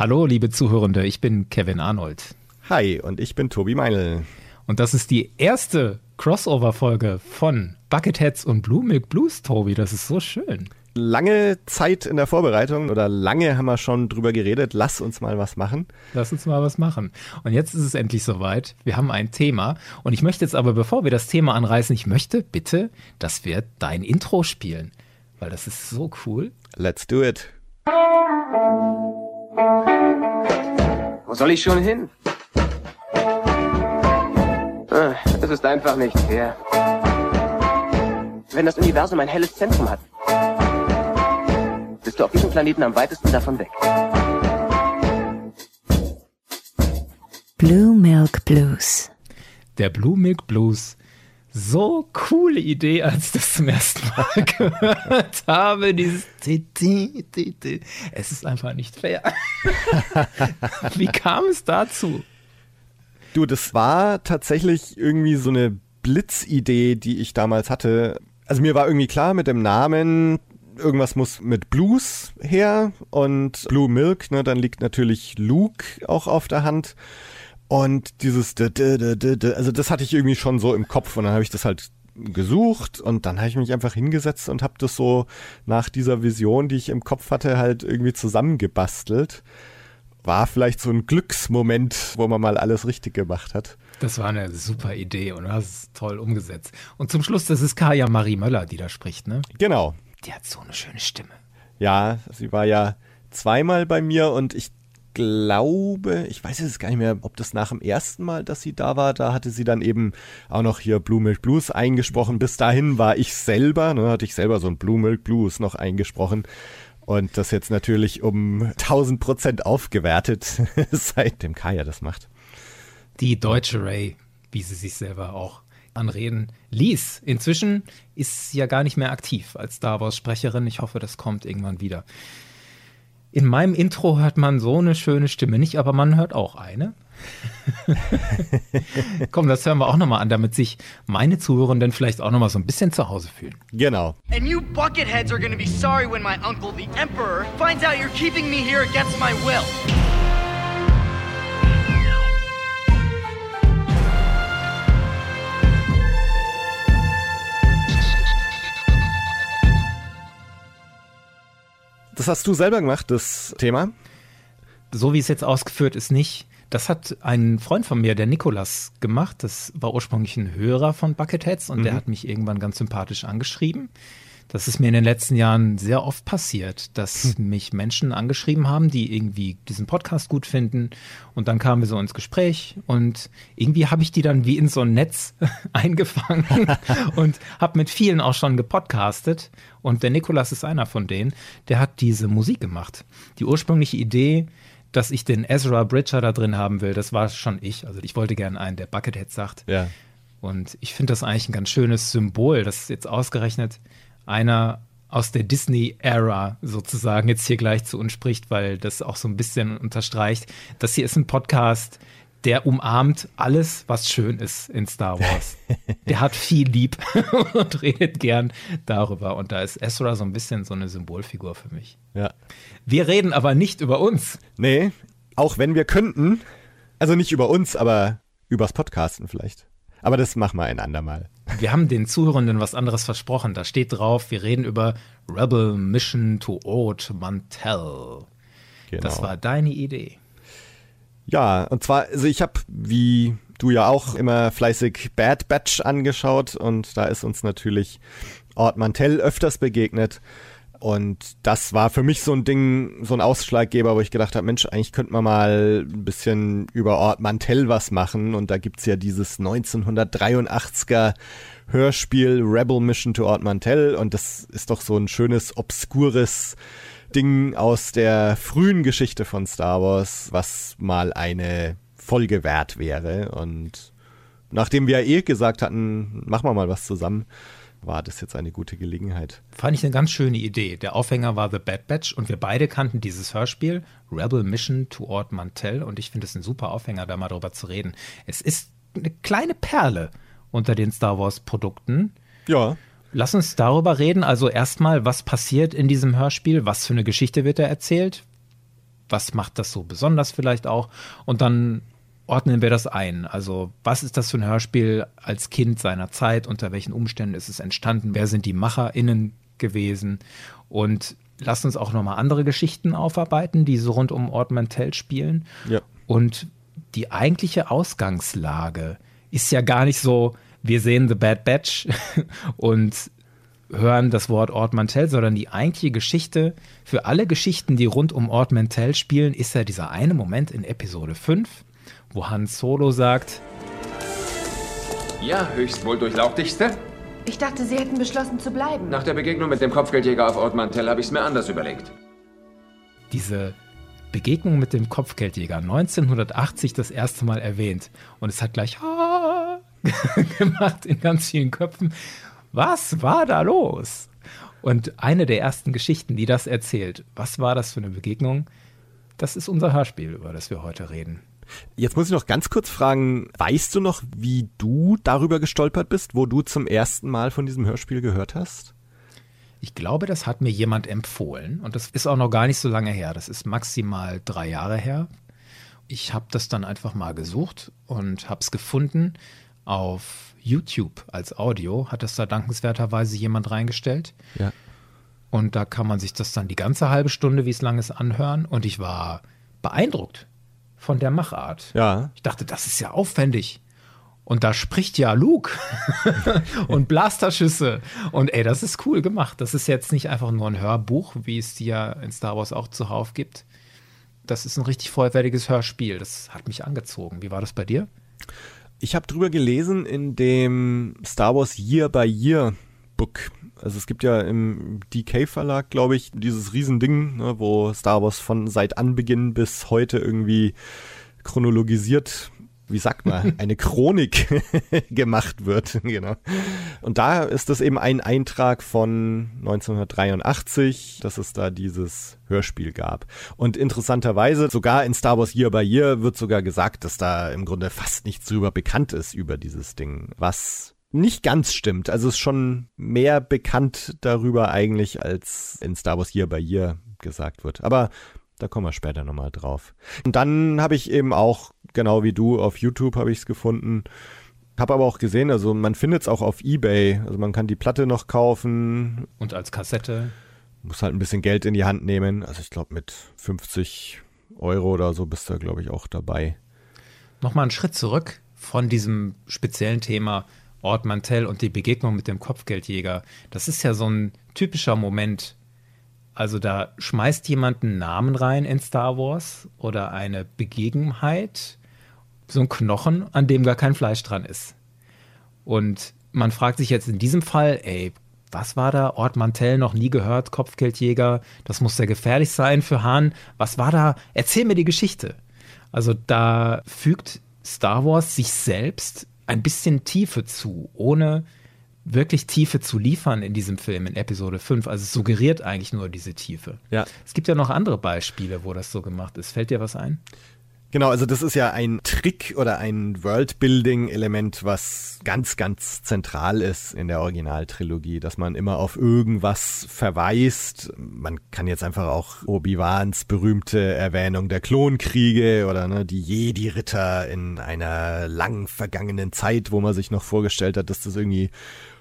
Hallo, liebe Zuhörende, ich bin Kevin Arnold. Hi, und ich bin Tobi Meinl. Und das ist die erste Crossover-Folge von Bucketheads und Blue Milk Blues, Tobi. Das ist so schön. Lange Zeit in der Vorbereitung oder lange haben wir schon drüber geredet. Lass uns mal was machen. Lass uns mal was machen. Und jetzt ist es endlich soweit. Wir haben ein Thema. Und ich möchte jetzt aber, bevor wir das Thema anreißen, ich möchte bitte, dass wir dein Intro spielen. Weil das ist so cool. Let's do it. Wo soll ich schon hin? Ah, Es ist einfach nicht fair. Wenn das Universum ein helles Zentrum hat, bist du auf diesem Planeten am weitesten davon weg. Blue Milk Blues. Der Blue Milk Blues. So coole Idee, als ich das zum ersten Mal gehört habe. Dieses. Es ist einfach nicht fair. Wie kam es dazu? Du, das war tatsächlich irgendwie so eine Blitzidee, die ich damals hatte. Also mir war irgendwie klar mit dem Namen, irgendwas muss mit Blues her und Blue Milk, ne, dann liegt natürlich Luke auch auf der Hand. Und dieses, also das hatte ich irgendwie schon so im Kopf und dann habe ich das halt gesucht und dann habe ich mich einfach hingesetzt und habe das so nach dieser Vision, die ich im Kopf hatte, halt irgendwie zusammengebastelt. War vielleicht so ein Glücksmoment, wo man mal alles richtig gemacht hat. Das war eine super Idee und du hast es toll umgesetzt. Und zum Schluss, das ist Kaya Marie Möller, die da spricht, ne? Genau. Die hat so eine schöne Stimme. Ja, sie war ja zweimal bei mir und ich glaube, ich weiß jetzt gar nicht mehr, ob das nach dem ersten Mal, dass sie da war, da hatte sie dann eben auch noch hier Blue Milk Blues eingesprochen. Bis dahin war ich selber, ne, hatte ich selber so ein Blue Milk Blues noch eingesprochen. Und das jetzt natürlich um 1000 Prozent aufgewertet, seitdem Kaya das macht. Die deutsche Ray, wie sie sich selber auch anreden ließ. Inzwischen ist sie ja gar nicht mehr aktiv als Star Wars Sprecherin. Ich hoffe, das kommt irgendwann wieder. In meinem Intro hört man so eine schöne Stimme nicht, aber man hört auch eine. Komm, das hören wir auch nochmal an, damit sich meine Zuhörenden vielleicht auch nochmal so ein bisschen zu Hause fühlen. Genau. And you bucketheads are gonna be sorry when my uncle, the Emperor, finds out you're keeping me here against my will. Das hast du selber gemacht, das Thema. so wie es jetzt ausgeführt ist, nicht. Das hat ein Freund von mir, der Nikolas, gemacht. Das war ursprünglich ein Hörer von Bucketheads und der hat mich irgendwann ganz sympathisch angeschrieben. Das ist mir in den letzten Jahren sehr oft passiert, dass mich Menschen angeschrieben haben, die irgendwie diesen Podcast gut finden. Und dann kamen wir so ins Gespräch und irgendwie habe ich die dann wie in so ein Netz eingefangen und habe mit vielen auch schon gepodcastet. Und der Nikolas ist einer von denen, der hat diese Musik gemacht. Die ursprüngliche Idee, dass ich den Ezra Bridger da drin haben will, das war schon ich. Also ich wollte gerne einen, der Buckethead sagt. Ja. Und ich finde das eigentlich ein ganz schönes Symbol, dass jetzt ausgerechnet einer aus der Disney-Ära sozusagen jetzt hier gleich zu uns spricht, weil das auch so ein bisschen unterstreicht. Das hier ist ein Podcast, der umarmt alles, was schön ist in Star Wars. Der hat viel lieb und redet gern darüber. Und da ist Ezra so ein bisschen so eine Symbolfigur für mich. Ja. Wir reden aber nicht über uns. Nee, auch wenn wir könnten. Also nicht über uns, aber übers Podcasten vielleicht. Aber das machen wir ein andermal. Wir haben den Zuhörenden was anderes versprochen. Da steht drauf, wir reden über Rebel Mission to Ord Mantell. Genau. Das war deine Idee. Ja, und zwar, also ich habe, wie du ja auch, immer fleißig Bad Batch angeschaut und da ist uns natürlich Ort Mantell öfters begegnet. Und das war für mich so ein Ding, so ein Ausschlaggeber, wo ich gedacht habe, Mensch, eigentlich könnte man mal ein bisschen über Ort Mantell was machen. Und da gibt's ja dieses 1983er Hörspiel Rebel Mission to Ort Mantell. Und das ist doch so ein schönes, obskures Ding aus der frühen Geschichte von Star Wars, was mal eine Folge wert wäre. Und nachdem wir eh gesagt hatten, machen wir mal was zusammen, war das jetzt eine gute Gelegenheit. Fand ich eine ganz schöne Idee. Der Aufhänger war The Bad Batch und wir beide kannten dieses Hörspiel, Rebel Mission to Ord Mantell. Und ich finde es ein super Aufhänger, da mal drüber zu reden. Es ist eine kleine Perle unter den Star Wars Produkten. Ja, Lass uns darüber reden. Also erstmal, was passiert in diesem Hörspiel? Was für eine Geschichte wird da erzählt? was macht das so besonders vielleicht auch. Und dann ordnen wir das ein. Also was ist das für ein Hörspiel als Kind seiner Zeit? Unter welchen Umständen ist es entstanden? Wer sind die MacherInnen gewesen? Und lasst uns auch nochmal andere Geschichten aufarbeiten, die so rund um Ort Mantell spielen. Ja. Und die eigentliche Ausgangslage ist ja gar nicht so, wir sehen The Bad Batch und hören das Wort Ort Mantell, sondern die eigentliche Geschichte für alle Geschichten, die rund um Ort Mantell spielen, ist ja dieser eine Moment in Episode 5, wo Han Solo sagt, Ja, höchst wohl durchlauchtigste. Ich dachte, Sie hätten beschlossen zu bleiben. Nach der Begegnung mit dem Kopfgeldjäger auf Ort Mantell habe ich es mir anders überlegt. diese Begegnung mit dem Kopfgeldjäger 1980 das erste Mal erwähnt und es hat gleich gemacht in ganz vielen Köpfen. Was war da los? Und eine der ersten Geschichten, die das erzählt, was war das für eine Begegnung? Das ist unser Hörspiel, über das wir heute reden. Jetzt muss ich noch ganz kurz fragen, weißt du noch, wie du darüber gestolpert bist, wo du zum ersten Mal von diesem Hörspiel gehört hast? Ich glaube, das hat mir jemand empfohlen und das ist auch noch gar nicht so lange her. Das ist maximal drei Jahre her. Ich habe das dann einfach mal gesucht und habe es gefunden auf YouTube als Audio. Hat das da dankenswerterweise jemand reingestellt. Ja. Und da kann man sich das dann die ganze halbe Stunde, wie es lang ist, anhören. Und ich war beeindruckt von der Machart. Ja. Ich dachte, das ist ja aufwendig. Und da spricht ja Luke und Blasterschüsse. Und ey, das ist cool gemacht. Das ist jetzt nicht einfach nur ein Hörbuch, wie es die ja in Star Wars auch zuhauf gibt. Das ist ein richtig vollwertiges Hörspiel. Das hat mich angezogen. Wie war das bei dir? Ich habe drüber gelesen in dem Star Wars Year by Year Book. Also es gibt ja im DK Verlag, glaube ich, dieses Riesending, ne, wo Star Wars von seit Anbeginn bis heute irgendwie chronologisiert, wie sagt man, eine Chronik gemacht wird. genau. Und da ist das eben ein Eintrag von 1983, dass es da dieses Hörspiel gab. Und interessanterweise, sogar in Star Wars Year by Year wird sogar gesagt, dass da im Grunde fast nichts drüber bekannt ist über dieses Ding, was nicht ganz stimmt. Also es ist schon mehr bekannt darüber eigentlich, als in Star Wars Year by Year gesagt wird. Aber da kommen wir später nochmal drauf. Und dann habe ich eben auch, genau wie du, auf YouTube habe ich es gefunden. Habe aber auch gesehen, also man findet es auch auf Ebay. Also man kann die Platte noch kaufen, Und als Kassette. muss halt ein bisschen Geld in die Hand nehmen. Also ich glaube mit 50 Euro oder so bist du, glaube ich, auch dabei. Nochmal einen Schritt zurück von diesem speziellen Thema Ort Mantell und die Begegnung mit dem Kopfgeldjäger. Das ist ja so ein typischer Moment. Also da schmeißt jemand einen Namen rein in Star Wars oder eine Begebenheit, so ein Knochen, an dem gar kein Fleisch dran ist. Und man fragt sich jetzt in diesem Fall, ey, was war da? Ort Mantell noch nie gehört, Kopfgeldjäger, das muss sehr gefährlich sein für Hahn. Was war da? Erzähl mir die Geschichte. Also da fügt Star Wars sich selbst ein bisschen Tiefe zu, ohne wirklich Tiefe zu liefern in diesem Film in Episode 5. Also es suggeriert eigentlich nur diese Tiefe. Ja. Es gibt ja noch andere Beispiele, wo das so gemacht ist. Fällt dir was ein? Genau, also das ist ja ein Trick oder ein Worldbuilding-Element, was ganz, ganz zentral ist in der Originaltrilogie, dass man immer auf irgendwas verweist. Man kann jetzt einfach auch Obi-Wans berühmte Erwähnung der Klonkriege oder ne, die Jedi-Ritter in einer lang vergangenen Zeit, wo man sich noch vorgestellt hat, dass das irgendwie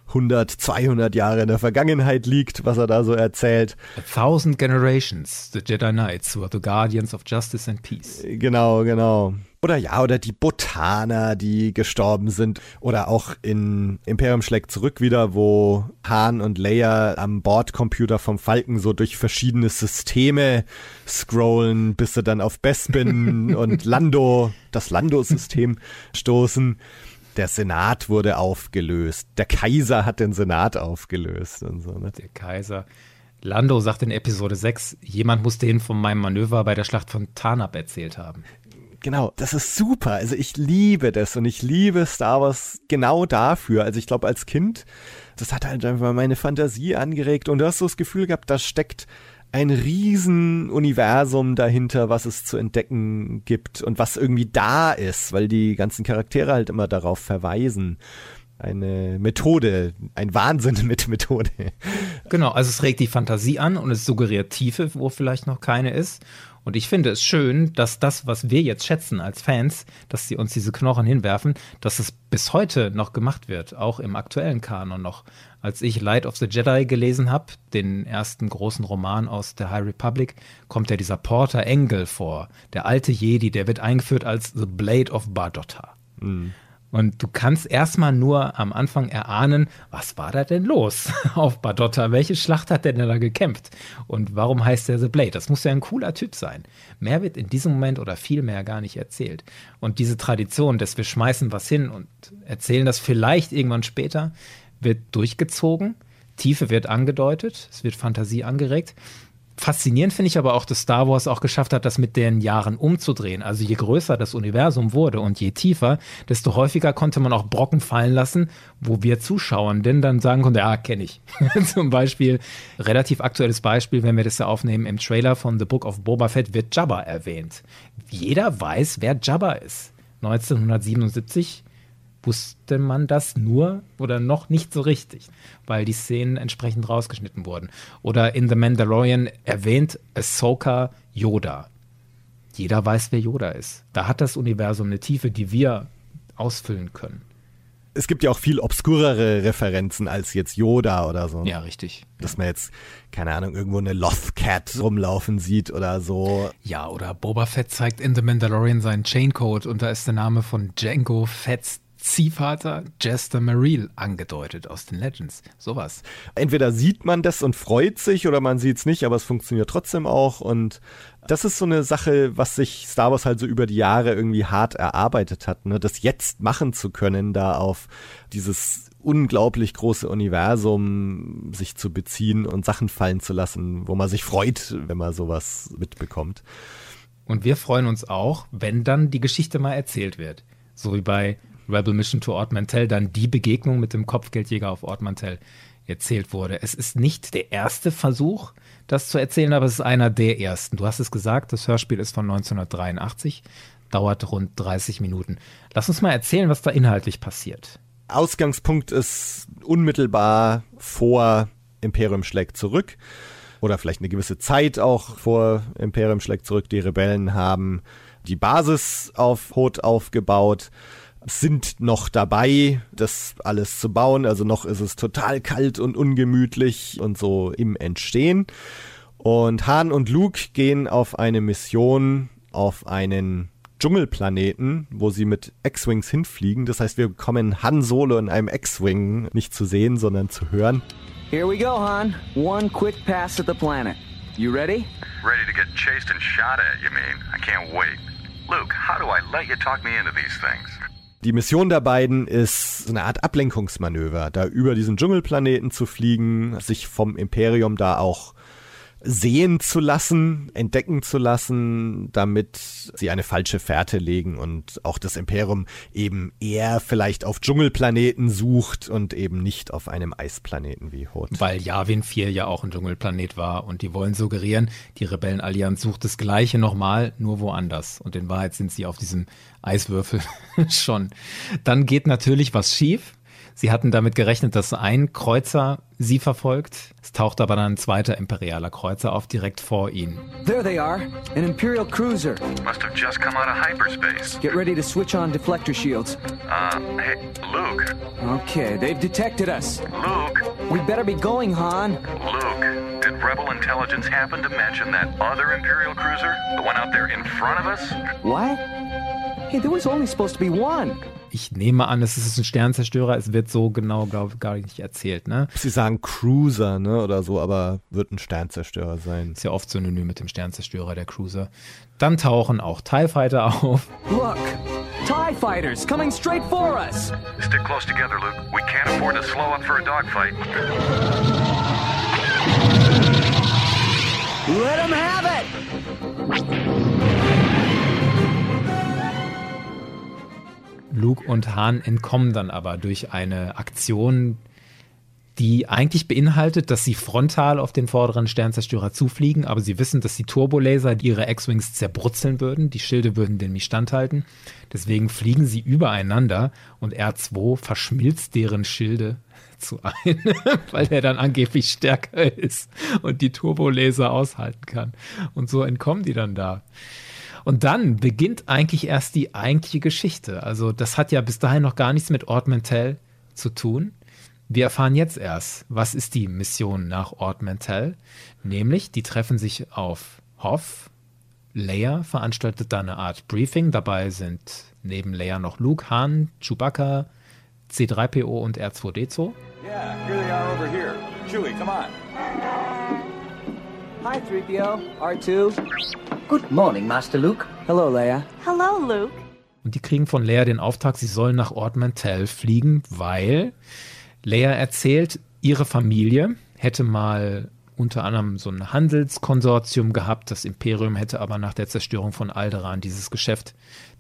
100, 200 Jahre in der Vergangenheit liegt, was er da so erzählt. A thousand generations, the Jedi Knights were the guardians of justice and peace. Genau, genau. Oder ja, oder die Botaner, die gestorben sind. Oder auch in Imperium schlägt zurück wieder, wo Han und Leia am Bordcomputer vom Falken so durch verschiedene Systeme scrollen, bis sie dann auf Bespin und Lando, das Lando-System, stoßen. Der Senat wurde aufgelöst. Der Kaiser hat den Senat aufgelöst und so. Ne? Der Kaiser. Lando sagt in Episode 6, jemand muss denen von meinem Manöver bei der Schlacht von Tarnab erzählt haben. Genau, das ist super. Also ich liebe das und ich liebe Star Wars genau dafür. Also ich glaube, als Kind, das hat halt einfach meine Fantasie angeregt und du hast so das Gefühl gehabt, da steckt ein riesen Universum dahinter, was es zu entdecken gibt und was irgendwie da ist, weil die ganzen Charaktere halt immer darauf verweisen. Eine Methode, ein Wahnsinn mit Methode. Genau, also es regt die Fantasie an und es suggeriert Tiefe, wo vielleicht noch keine ist. Und ich finde es schön, dass das, was wir jetzt schätzen als Fans, dass sie uns diese Knochen hinwerfen, dass es bis heute noch gemacht wird, auch im aktuellen Kanon noch. Als ich Light of the Jedi gelesen habe, den ersten großen Roman aus der High Republic, kommt ja dieser Porter Engel vor. Der alte Jedi, der wird eingeführt als The Blade of Bardotta. Mhm. Und du kannst erstmal nur am Anfang erahnen, was war da denn los auf Badotta? Welche Schlacht hat der denn da gekämpft? Und warum heißt der The Blade? Das muss ja ein cooler Typ sein. Mehr wird in diesem Moment oder viel mehr gar nicht erzählt. Und diese Tradition, dass wir schmeißen was hin und erzählen das vielleicht irgendwann später, wird durchgezogen. Tiefe wird angedeutet, es wird Fantasie angeregt. Faszinierend finde ich aber auch, dass Star Wars auch geschafft hat, das mit den Jahren umzudrehen. Also je größer das Universum wurde und je tiefer, desto häufiger konnte man auch Brocken fallen lassen, wo wir Zuschauern denn dann sagen konnten, ja, kenne ich. Zum Beispiel, relativ aktuelles Beispiel, wenn wir das ja aufnehmen, im Trailer von The Book of Boba Fett wird Jabba erwähnt. Jeder weiß, wer Jabba ist. 1977 wusste man das nur oder noch nicht so richtig, weil die Szenen entsprechend rausgeschnitten wurden. Oder in The Mandalorian erwähnt Ahsoka Yoda. Jeder weiß, wer Yoda ist. Da hat das Universum eine Tiefe, die wir ausfüllen können. Es gibt ja auch viel obskurere Referenzen als jetzt Yoda oder so. Ja, richtig. Dass man jetzt, keine Ahnung, irgendwo eine Lothcat rumlaufen sieht oder so. Ja, oder Boba Fett zeigt in The Mandalorian seinen Chaincode und da ist der Name von Django Fett's Ziehvater Jester Mareel angedeutet aus den Legends. Sowas. Entweder sieht man das und freut sich oder man sieht es nicht, aber es funktioniert trotzdem auch. Und das ist so eine Sache, was sich Star Wars halt so über die Jahre irgendwie hart erarbeitet hat, ne? das jetzt machen zu können, da auf dieses unglaublich große Universum sich zu beziehen und Sachen fallen zu lassen, wo man sich freut, wenn man sowas mitbekommt. Und wir freuen uns auch, wenn dann die Geschichte mal erzählt wird. So wie bei Rebel Mission to Ort Mantell dann die Begegnung mit dem Kopfgeldjäger auf Ort Mantell erzählt wurde. Es ist nicht der erste Versuch, das zu erzählen, aber es ist einer der ersten. Du hast es gesagt, das Hörspiel ist von 1983, dauert rund 30 Minuten. Lass uns mal erzählen, was da inhaltlich passiert. Ausgangspunkt ist unmittelbar vor Imperium schlägt zurück oder vielleicht eine gewisse Zeit auch vor Imperium schlägt zurück. Die Rebellen haben die Basis auf Hot aufgebaut sind noch dabei, das alles zu bauen. Also noch ist es total kalt und ungemütlich und so im Entstehen. Und Han und Luke gehen auf eine Mission auf einen Dschungelplaneten, wo sie mit X-Wings hinfliegen. Das heißt, wir bekommen Han Solo in einem X-Wing nicht zu sehen, sondern zu hören. Here we go, Han. One quick pass at the planet. You ready? Ready to get chased and shot at, you mean? I can't wait. Luke, how do I let you talk me into these things? Die Mission der beiden ist eine Art Ablenkungsmanöver, da über diesen Dschungelplaneten zu fliegen, sich vom Imperium da auch sehen zu lassen, entdecken zu lassen, damit sie eine falsche Fährte legen und auch das Imperium eben eher vielleicht auf Dschungelplaneten sucht und eben nicht auf einem Eisplaneten wie Hoth. Weil Yavin 4 ja auch ein Dschungelplanet war und die wollen suggerieren, die Rebellenallianz sucht das Gleiche nochmal, nur woanders. Und in Wahrheit sind sie auf diesem Eiswürfel schon. Dann geht natürlich was schief. Sie hatten damit gerechnet, dass ein Kreuzer sie verfolgt. Es taucht aber dann ein zweiter imperialer Kreuzer auf direkt vor ihnen. There they are, an Imperial cruiser. Must have just come out of hyperspace. Get ready to switch on deflector shields. Uh, hey, Luke. Okay, they've detected us. Luke. We better be going, Han. Luke, did Rebel intelligence happen to mention that other Imperial cruiser? The one out there in front of us? What? Hey, there was only supposed to be one. Ich nehme an, es ist ein Sternzerstörer. Es wird so genau, glaube ich, gar nicht erzählt. Ne? Sie sagen Cruiser ne, oder so, aber wird ein Sternzerstörer sein. Ist ja oft synonym mit dem Sternzerstörer, der Cruiser. Dann tauchen auch TIE Fighter auf. Look, TIE Fighters coming straight for us. Stick close together, Luke. We can't afford to slow up for a dogfight. Let them have it! Luke und Han entkommen dann aber durch eine Aktion, die eigentlich beinhaltet, dass sie frontal auf den vorderen Sternzerstörer zufliegen, aber sie wissen, dass die Turbolaser ihre X-Wings zerbrutzeln würden, die Schilde würden den nicht standhalten. Deswegen fliegen sie übereinander und R2 verschmilzt deren Schilde zu einem, weil er dann angeblich stärker ist und die Turbolaser aushalten kann. Und so entkommen die dann da. Und dann beginnt eigentlich erst die eigentliche Geschichte. Also das hat ja bis dahin noch gar nichts mit Ord Mantell zu tun. Wir erfahren jetzt erst, was ist die Mission nach Ord Mantell. Nämlich, die treffen sich auf Hoff. Leia veranstaltet da eine Art Briefing. Dabei sind neben Leia noch Luke, Han, Chewbacca, C3PO und R2D2. Yeah, here they are over here. Chewie, come on. Hi, 3PO. R2. Good morning, Master Luke. Hello, Leia. Hello, Luke. Und die kriegen von Leia den Auftrag, sie sollen nach Ord Mantell fliegen, weil Leia erzählt, ihre Familie hätte mal unter anderem so ein Handelskonsortium gehabt. Das Imperium hätte aber nach der Zerstörung von Alderaan dieses Geschäft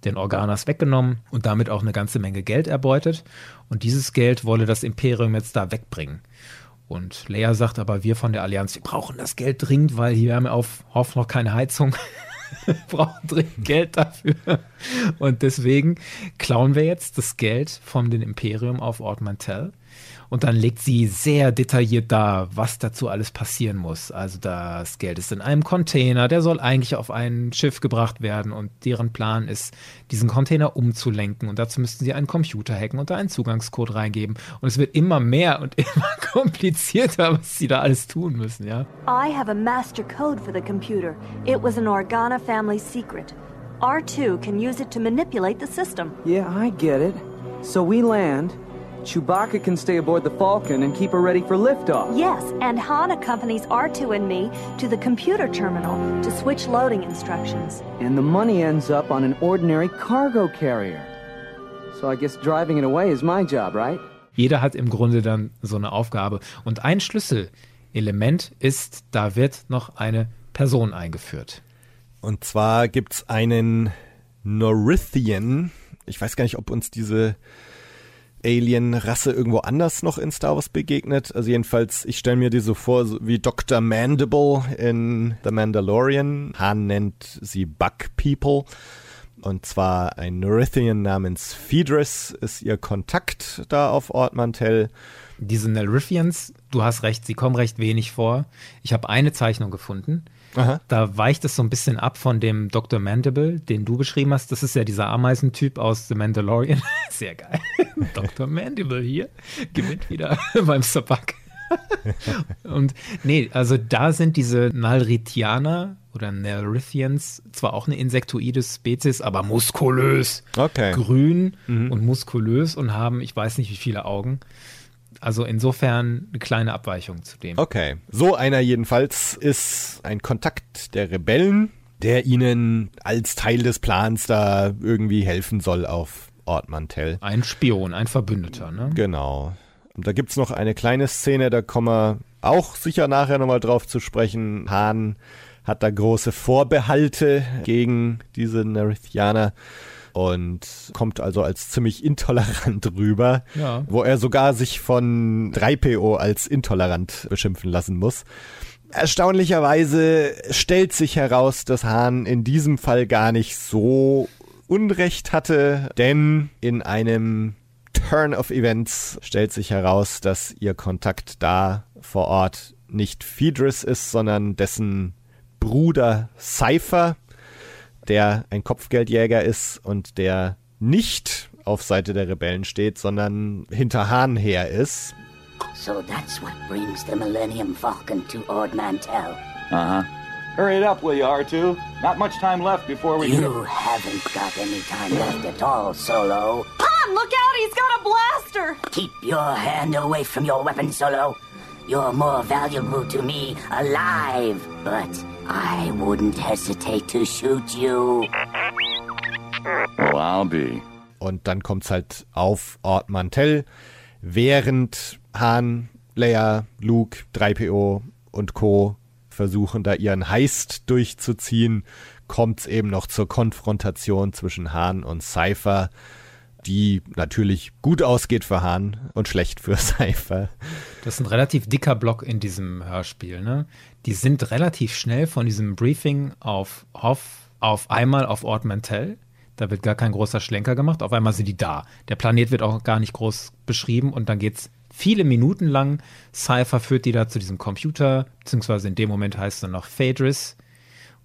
den Organas weggenommen und damit auch eine ganze Menge Geld erbeutet. Und dieses Geld wolle das Imperium jetzt da wegbringen. Und Leia sagt aber, wir von der Allianz, wir brauchen das Geld dringend, weil hier haben wir auf Hoff noch keine Heizung. wir brauchen dringend Geld dafür. Und deswegen klauen wir jetzt das Geld von dem Imperium auf Ord Mantell und dann legt sie sehr detailliert dar, was dazu alles passieren muss. Also das Geld ist in einem Container, der soll eigentlich auf ein Schiff gebracht werden und deren Plan ist, diesen Container umzulenken. Und dazu müssten sie einen Computer hacken und da einen Zugangscode reingeben. Und es wird immer mehr und immer komplizierter, was sie da alles tun müssen, ja. I have a master code for the computer. It was an Organa family secret. R2 can use it to manipulate the system. Yeah, I get it. So we land. Chewbacca can stay aboard the Falcon and keep her ready for liftoff. Yes, and Han accompanies R2 and me to the computer terminal to switch loading instructions. And the money ends up on an ordinary cargo carrier. So I guess driving it away is my job, right? Jeder hat im Grunde dann so eine Aufgabe. Und ein Schlüsselelement ist, da wird noch eine Person eingeführt. Und zwar gibt es einen Norithian. Ich weiß gar nicht, ob uns diese Alien-Rasse irgendwo anders noch in Star Wars begegnet. Also jedenfalls, ich stelle mir die so vor, so wie Dr. Mandible in The Mandalorian. Han nennt sie Bug People. Und zwar ein Nerithian namens Phaedrus ist ihr Kontakt da auf Ort Mantell. Diese Nerithians, du hast recht, sie kommen recht wenig vor. Ich habe eine Zeichnung gefunden. Aha. Da weicht es so ein bisschen ab von dem Dr. Mandible, den du beschrieben hast. Das ist ja dieser Ameisentyp aus The Mandalorian. Sehr geil. Dr. Mandible hier gewinnt wieder beim Sabak. Und nee, also da sind diese Nalrithianer oder Nalrithians zwar auch eine insektoide Spezies, aber muskulös. Okay. Grün und muskulös und haben, ich weiß nicht wie viele Augen. Also insofern eine kleine Abweichung zu dem. Okay. So einer jedenfalls ist ein Kontakt der Rebellen, der ihnen als Teil des Plans da irgendwie helfen soll auf Ort Mantell. Ein Spion, ein Verbündeter, ne? Genau. Und da gibt es noch eine kleine Szene, da kommen wir auch sicher nachher nochmal drauf zu sprechen. Hahn hat da große Vorbehalte gegen diese Nerithianer und kommt also als ziemlich intolerant rüber, Ja. wo er sogar sich von 3PO als intolerant beschimpfen lassen muss. Erstaunlicherweise stellt sich heraus, dass Hahn in diesem Fall gar nicht so Unrecht hatte, denn in einem Turn of Events stellt sich heraus, dass ihr Kontakt da vor Ort nicht Phaedrus ist, sondern dessen Bruder Cypher, der ein Kopfgeldjäger ist und der nicht auf Seite der Rebellen steht, sondern hinter Hahn her ist. So that's what brings the Millennium Falcon to Ord Mantell. Uh huh. Hurry it up, will you, R2? Not much time left before we. You haven't got any time left at all, Solo. Han, look out! He's got a blaster! Keep your hand away from your weapon, Solo. You're more valuable to me alive, but I wouldn't hesitate to shoot you. Well, I'll be. Und dann kommt's halt auf Ort Mantell, während Han, Leia, Luke, 3PO und Co. versuchen da ihren Heist durchzuziehen, kommt's eben noch zur Konfrontation zwischen Han und Cypher. Die natürlich gut ausgeht für Hahn und schlecht für Cypher. Das ist ein relativ dicker Block in diesem Hörspiel. Ne? Die sind relativ schnell von diesem Briefing auf Hoff auf einmal auf Ort Mantell. Da wird gar kein großer Schlenker gemacht. Auf einmal sind die da. Der Planet wird auch gar nicht groß beschrieben und dann geht es viele Minuten lang. Cypher führt die da zu diesem Computer, beziehungsweise in dem Moment heißt er noch Phaedrus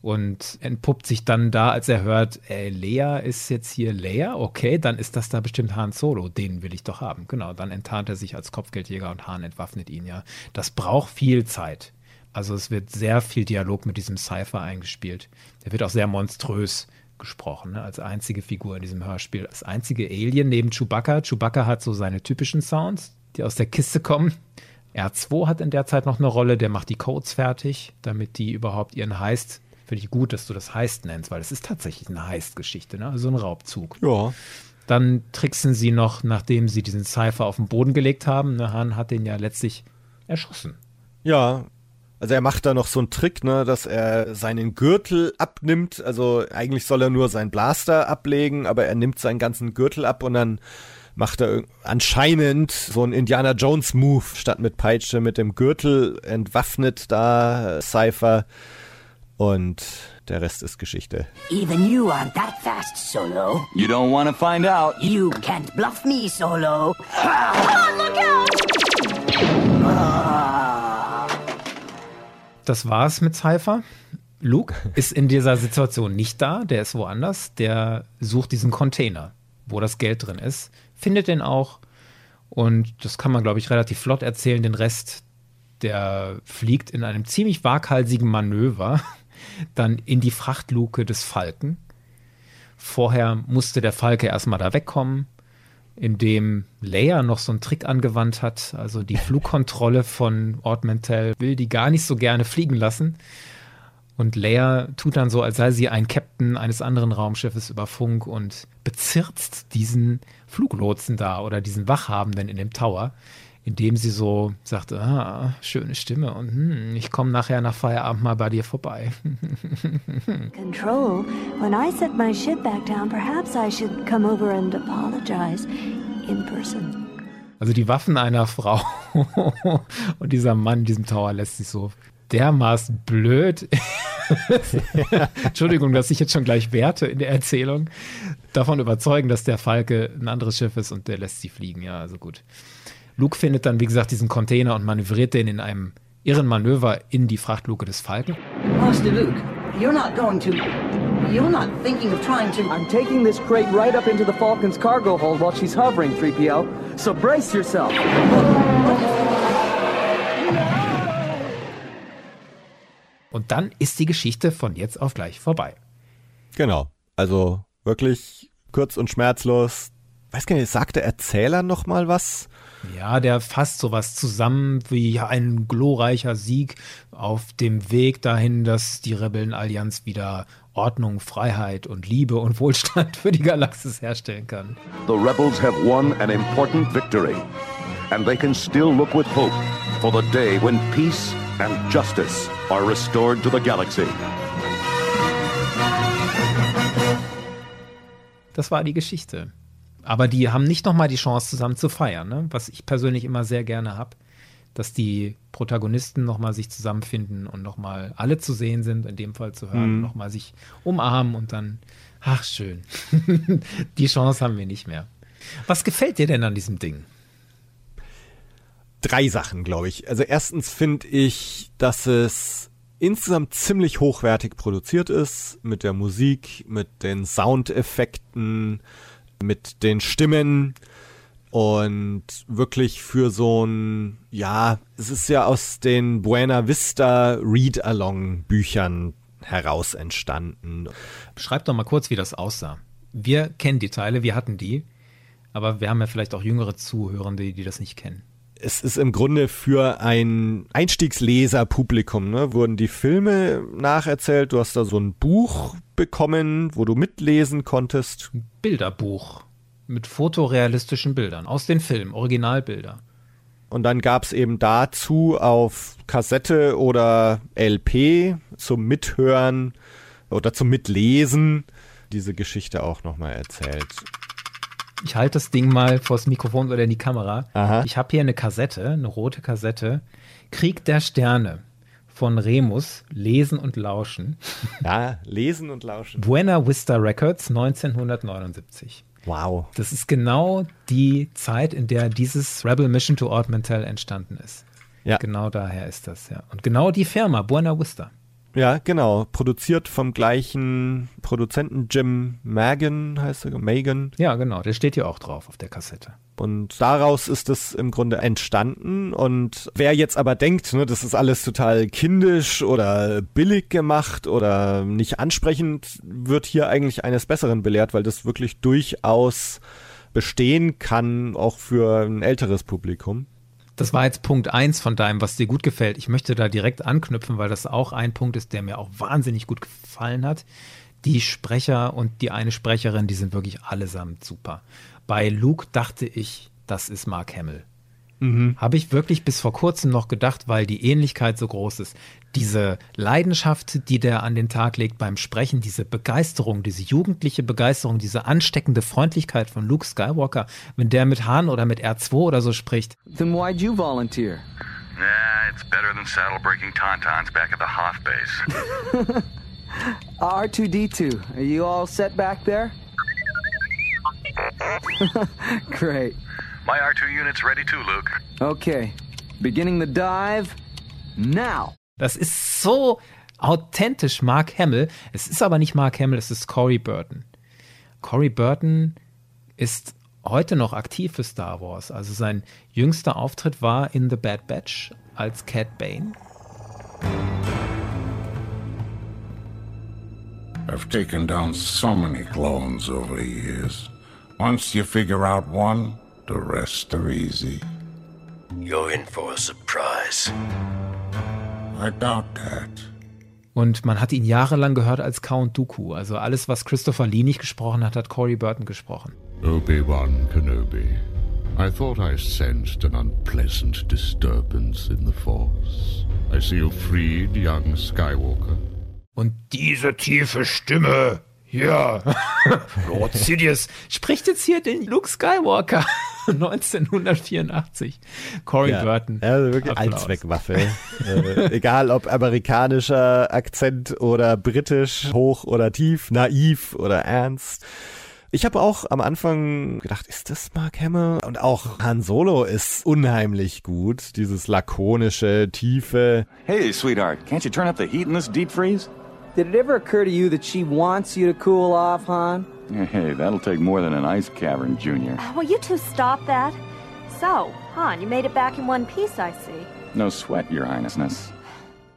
und entpuppt sich dann da, als er hört, äh, Lea ist jetzt hier Lea, okay, dann ist das da bestimmt Han Solo, den will ich doch haben. Genau, dann enttarnt er sich als Kopfgeldjäger und Han entwaffnet ihn ja. Das braucht viel Zeit. Also es wird sehr viel Dialog mit diesem Cypher eingespielt. Der wird auch sehr monströs gesprochen, ne, als einzige Figur in diesem Hörspiel. Das einzige Alien neben Chewbacca. Chewbacca hat so seine typischen Sounds, die aus der Kiste kommen. R2 hat in der Zeit noch eine Rolle, der macht die Codes fertig, damit die überhaupt ihren Heist Finde ich gut, dass du das Heist nennst, weil es ist tatsächlich eine Heist-Geschichte, ne? also ein Raubzug. Ja. Dann tricksen sie noch, nachdem sie diesen Cypher auf den Boden gelegt haben. Ne? Han hat den ja letztlich erschossen. Ja, also er macht da noch so einen Trick, ne, dass er seinen Gürtel abnimmt. Also eigentlich soll er nur seinen Blaster ablegen, aber er nimmt seinen ganzen Gürtel ab und dann macht er anscheinend so einen Indiana Jones Move statt mit Peitsche mit dem Gürtel entwaffnet da Cypher und der Rest ist Geschichte. Even you aren't that fast, Solo. You don't want to find out. You can't bluff me, Solo. Oh, look out! Das war's mit Cypher. Luke ist in dieser Situation nicht da, der ist woanders. Der sucht diesen Container, wo das Geld drin ist, findet den auch. Und das kann man, glaube ich, relativ flott erzählen. Den Rest, der fliegt in einem ziemlich waghalsigen Manöver dann in die Frachtluke des Falken. Vorher musste der Falke erstmal da wegkommen, indem Leia noch so einen Trick angewandt hat. Also die Flugkontrolle von Mantell will die gar nicht so gerne fliegen lassen. Und Leia tut dann so, als sei sie ein Captain eines anderen Raumschiffes über Funk und bezirzt diesen Fluglotsen da oder diesen Wachhabenden in dem Tower, indem sie so sagte, ah, schöne Stimme und hm, ich komme nachher nach Feierabend mal bei dir vorbei. Control, when I set my ship back down, perhaps I should come over and apologize in person. Also die Waffen einer Frau und dieser Mann in diesem Tower lässt sich so dermaßen blöd. Entschuldigung, dass ich jetzt schon gleich werte in der Erzählung. Davon überzeugen, dass der Falke ein anderes Schiff ist und der lässt sie fliegen. Ja, also gut. Luke findet dann, wie gesagt, diesen Container und manövriert den in einem irren Manöver in die Frachtluke des Falken. Master Luke, you're not going to. You're not thinking of trying to. I'm taking this crate right up into the Falcon's cargo hold while she's hovering, 3PO. So brace yourself. Und dann ist die Geschichte von jetzt auf gleich vorbei. Genau. Also wirklich kurz und schmerzlos. Weiß gar nicht, sagt der Erzähler noch mal was? Ja, der fasst sowas zusammen wie ein glorreicher Sieg auf dem Weg dahin, dass die Rebellenallianz wieder Ordnung, Freiheit und Liebe und Wohlstand für die Galaxis herstellen kann. The rebels have won an important victory and they can still look with hope for the day when peace and justice are restored to the galaxy. Das war die Geschichte. Aber die haben nicht nochmal die Chance, zusammen zu feiern, ne? was ich persönlich immer sehr gerne habe, dass die Protagonisten nochmal sich zusammenfinden und nochmal alle zu sehen sind, in dem Fall zu hören, mhm. nochmal sich umarmen und dann, ach schön, die Chance haben wir nicht mehr. Was gefällt dir denn an diesem Ding? Drei Sachen, glaube ich. Also erstens finde ich, dass es insgesamt ziemlich hochwertig produziert ist, mit der Musik, mit den Soundeffekten, mit den Stimmen und wirklich für so ein, ja, es ist ja aus den Buena Vista Read-Along Büchern heraus entstanden. Beschreib doch mal kurz, wie das aussah. Wir kennen die Teile, wir hatten die, aber wir haben ja vielleicht auch jüngere Zuhörende, die das nicht kennen. Es ist im Grunde für ein Einstiegsleserpublikum, ne, wurden die Filme nacherzählt. Du hast da so ein Buch bekommen, wo du mitlesen konntest. Bilderbuch mit fotorealistischen Bildern aus den Filmen, Originalbilder. Und dann gab es eben dazu auf Kassette oder LP zum Mithören oder zum Mitlesen diese Geschichte auch nochmal erzählt. Ich halte das Ding mal vors Mikrofon oder in die Kamera. Aha. Ich habe hier eine Kassette, eine rote Kassette. Krieg der Sterne von Remus, Lesen und Lauschen. Ja, lesen und lauschen. Buena Vista Records 1979. Wow. Das ist genau die Zeit, in der dieses Rebel Mission to Ord Mantell entstanden ist. Ja. Genau daher ist das, ja. Und genau die Firma, Buena Vista. Ja, genau. Produziert vom gleichen Produzenten Jim Magan, heißt er, Magan. Ja, genau. Der steht hier auch drauf auf der Kassette. Und daraus ist es im Grunde entstanden. Und wer jetzt aber denkt, ne, das ist alles total kindisch oder billig gemacht oder nicht ansprechend, wird hier eigentlich eines Besseren belehrt, weil das wirklich durchaus bestehen kann, auch für ein älteres Publikum. Das war jetzt Punkt eins von deinem, was dir gut gefällt. Ich möchte da direkt anknüpfen, weil das auch ein Punkt ist, der mir auch wahnsinnig gut gefallen hat. Die Sprecher und die eine Sprecherin, die sind wirklich allesamt super. Bei Luke dachte ich, das ist Mark Hamill. Mhm. Habe ich wirklich bis vor kurzem noch gedacht, weil die Ähnlichkeit so groß ist. Diese Leidenschaft, die der an den Tag legt beim Sprechen, diese Begeisterung, diese jugendliche Begeisterung, diese ansteckende Freundlichkeit von Luke Skywalker, wenn der mit Han oder mit R2 oder so spricht. Then why'd you volunteer? Nah, it's better than saddle breaking tauntauns back at the Hoth base. R2D2, are you all set back there? Great. My R2 unit's ready too, Luke. Okay, beginning the dive now. Das ist so authentisch Mark Hamill. Es ist aber nicht Mark Hamill, es ist Corey Burton. Corey Burton ist heute noch aktiv für Star Wars. Also sein jüngster Auftritt war in The Bad Batch als Cat Bane. I've taken down so many clones over the years. Once you figure out one, the rest are easy. You're in for a surprise. I doubt that. Und man hat ihn jahrelang gehört als Count Dooku. Also alles, was Christopher Lee nicht gesprochen hat, hat Corey Burton gesprochen. Obi-Wan Kenobi. I thought I sensed an unpleasant disturbance in the Force. I see you freed young Skywalker. Und diese tiefe Stimme, ja, Lord Sidious, spricht jetzt hier den Luke Skywalker 1984. Corey ja, Burton. Ja, also wirklich Applaus. Allzweckwaffe. äh, egal ob amerikanischer Akzent oder britisch, hoch oder tief, naiv oder ernst. Ich habe auch am Anfang gedacht, ist das Mark Hamill? Und auch Han Solo ist unheimlich gut. Dieses lakonische, tiefe. Hey, sweetheart, can't you turn up the heat in this deep freeze? Did it ever occur to you that she wants you to cool off, Han? Hey, that'll take more than an ice cavern, Junior. Will you two stop that? So, Han, you made it back in one piece, I see. No sweat, Your Highnessness.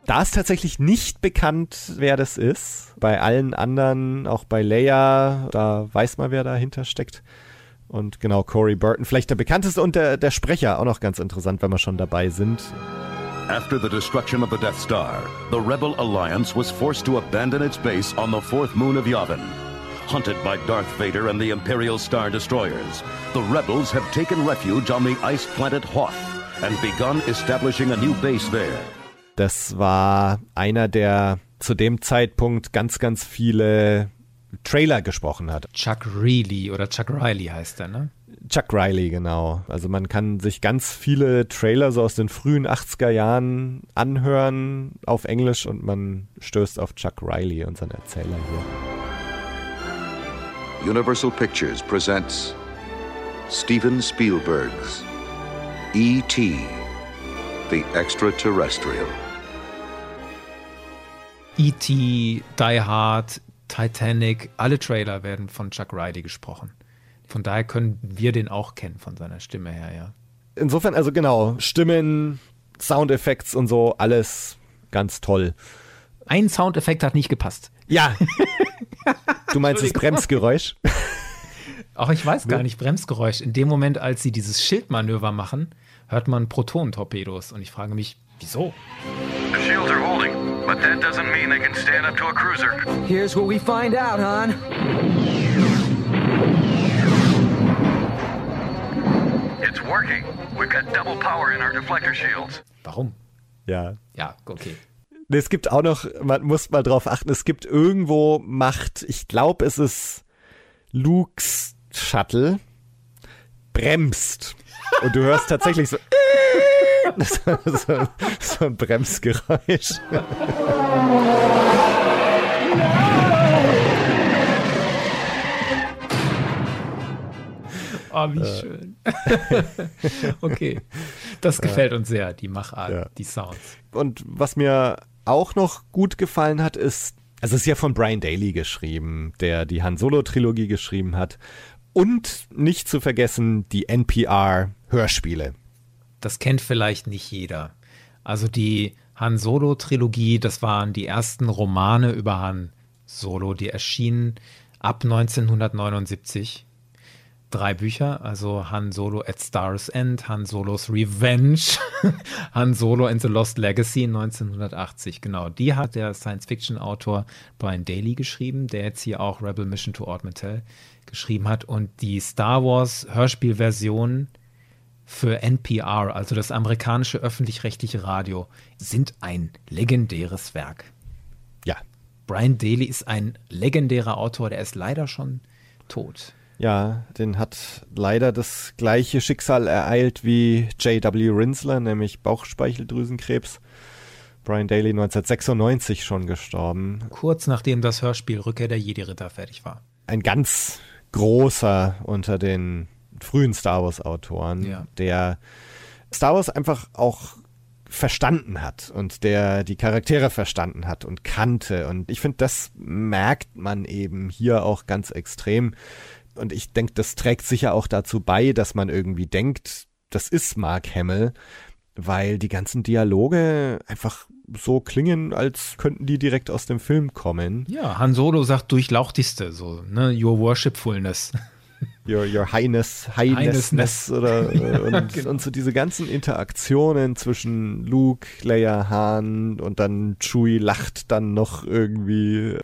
Da ist tatsächlich nicht bekannt, wer das ist. Bei allen anderen, auch bei Leia, da weiß man, wer dahinter steckt. Und genau, Corey Burton, vielleicht der bekannteste und der, der Sprecher, auch noch ganz interessant, wenn wir schon dabei sind. After the destruction of the Death Star, the Rebel Alliance was forced to abandon its base on the fourth moon of Yavin. Hunted by Darth Vader and the Imperial Star Destroyers, the rebels have taken refuge on the ice planet Hoth and begun establishing a new base there. Das war einer, der zu dem Zeitpunkt ganz, ganz viele Trailer gesprochen hat. Chuck Reilly oder Chuck Riley heißt er, ne? Chuck Riley, genau. Also man kann sich ganz viele Trailer so aus den frühen 80er Jahren anhören auf Englisch und man stößt auf Chuck Riley, unseren Erzähler hier. Universal Pictures presents Steven Spielberg's E.T. The Extraterrestrial. E.T., Die Hard, Titanic, alle Trailer werden von Chuck Riley gesprochen. Von daher können wir den auch kennen von seiner Stimme her, ja. Insofern, also genau, Stimmen, Soundeffekte und so, alles ganz toll. Ein Soundeffekt hat nicht gepasst. Ja. Du meinst das Bremsgeräusch? Auch ich weiß gar nicht, Bremsgeräusch. In dem Moment, als sie dieses Schildmanöver machen, hört man Protonentorpedos. Und ich frage mich, wieso? The shields are holding, but that doesn't mean they can stand up to a cruiser. Here's what we find out, Han. It's working. We've got double power in our deflector shields. Warum? Ja. Ja, okay. Es gibt auch noch, man muss mal drauf achten, es gibt irgendwo Macht, ich glaube, es ist Lukes Shuttle, bremst. Und du hörst tatsächlich so, so, so, so ein Bremsgeräusch. Oh, wie äh. schön. okay. Das gefällt uns sehr, die Machart, ja. die Sounds. Und was mir auch noch gut gefallen hat, ist, also es ist ja von Brian Daly geschrieben, der die Han Solo-Trilogie geschrieben hat. Und nicht zu vergessen die NPR-Hörspiele. Das kennt vielleicht nicht jeder. Also die Han Solo-Trilogie, das waren die ersten Romane über Han Solo, die erschienen ab 1979 drei Bücher, also Han Solo at Star's End, Han Solos Revenge, Han Solo and the Lost Legacy 1980. Genau, die hat der Science-Fiction-Autor Brian Daly geschrieben, der jetzt hier auch Rebel Mission to Ord Mantell geschrieben hat. Und die Star Wars Hörspielversion für NPR, also das amerikanische öffentlich-rechtliche Radio, sind ein legendäres Werk. Ja. Brian Daly ist ein legendärer Autor, der ist leider schon tot. Ja, den hat leider das gleiche Schicksal ereilt wie J.W. Rinsler, nämlich Bauchspeicheldrüsenkrebs. Brian Daly 1996 schon gestorben. Kurz nachdem das Hörspiel Rückkehr der Jedi-Ritter fertig war. Ein ganz großer unter den frühen Star Wars-Autoren, ja. der Star Wars einfach auch verstanden hat und der die Charaktere verstanden hat und kannte. Und ich finde, das merkt man eben hier auch ganz extrem und ich denke, das trägt sicher auch dazu bei, dass man irgendwie denkt, das ist Mark Hamill, weil die ganzen Dialoge einfach so klingen, als könnten die direkt aus dem Film kommen. Ja, Han Solo sagt durchlauchtigste, so, ne, your worshipfulness. Your, your Highness, Highnessness oder äh, und, genau. und so diese ganzen Interaktionen zwischen Luke, Leia, Han und dann Chewie lacht dann noch irgendwie.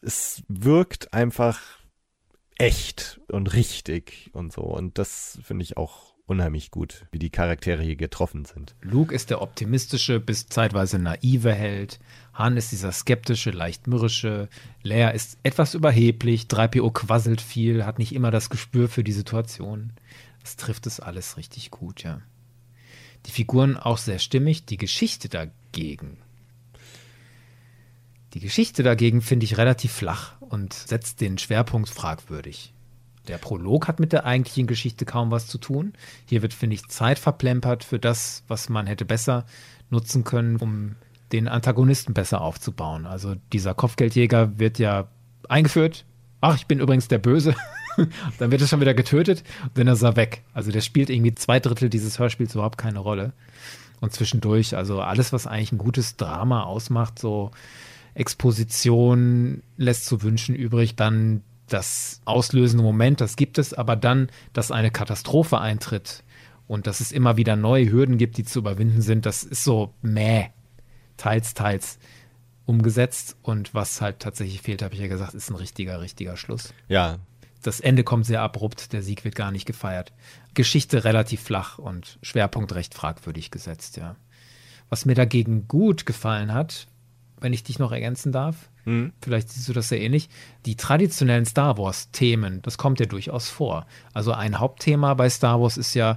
Es wirkt einfach echt und richtig und so. Und das finde ich auch unheimlich gut, wie die Charaktere hier getroffen sind. Luke ist der optimistische bis zeitweise naive Held. Han ist dieser skeptische, leicht mürrische. Leia ist etwas überheblich. 3PO quasselt viel, hat nicht immer das Gespür für die Situation. Das trifft es alles richtig gut, ja. Die Figuren auch sehr stimmig. Die Geschichte dagegen die Geschichte dagegen finde ich relativ flach und setzt den Schwerpunkt fragwürdig. Der Prolog hat mit der eigentlichen Geschichte kaum was zu tun. Hier wird, finde ich, Zeit verplempert für das, was man hätte besser nutzen können, um den Antagonisten besser aufzubauen. Also dieser Kopfgeldjäger wird ja eingeführt. Ach, ich bin übrigens der Böse. dann wird er schon wieder getötet und dann ist er weg. Also der spielt irgendwie zwei Drittel dieses Hörspiels überhaupt keine Rolle. Und zwischendurch, also alles, was eigentlich ein gutes Drama ausmacht, so Exposition lässt zu wünschen übrig. Dann das auslösende Moment, das gibt es, aber dann, dass eine Katastrophe eintritt und dass es immer wieder neue Hürden gibt, die zu überwinden sind, das ist so mäh, teils, teils umgesetzt. Und was halt tatsächlich fehlt, habe ich ja gesagt, ist ein richtiger, richtiger Schluss. Ja. Das Ende kommt sehr abrupt, der Sieg wird gar nicht gefeiert. Geschichte relativ flach und Schwerpunkt recht fragwürdig gesetzt, ja. Was mir dagegen gut gefallen hat, wenn ich dich noch ergänzen darf. Mhm. Vielleicht siehst du das ja ähnlich. Die traditionellen Star Wars-Themen, das kommt ja durchaus vor. Also ein Hauptthema bei Star Wars ist ja,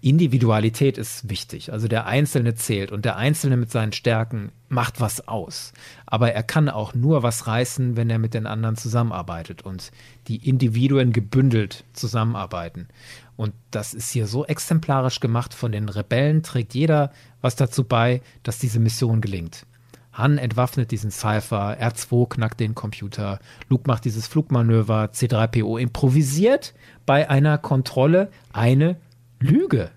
Individualität ist wichtig. Also der Einzelne zählt und der Einzelne mit seinen Stärken macht was aus. Aber er kann auch nur was reißen, wenn er mit den anderen zusammenarbeitet und die Individuen gebündelt zusammenarbeiten. Und das ist hier so exemplarisch gemacht. Von den Rebellen trägt jeder was dazu bei, dass diese Mission gelingt. Han entwaffnet diesen Cypher, R2 knackt den Computer, Luke macht dieses Flugmanöver, C3PO improvisiert bei einer Kontrolle eine Lüge,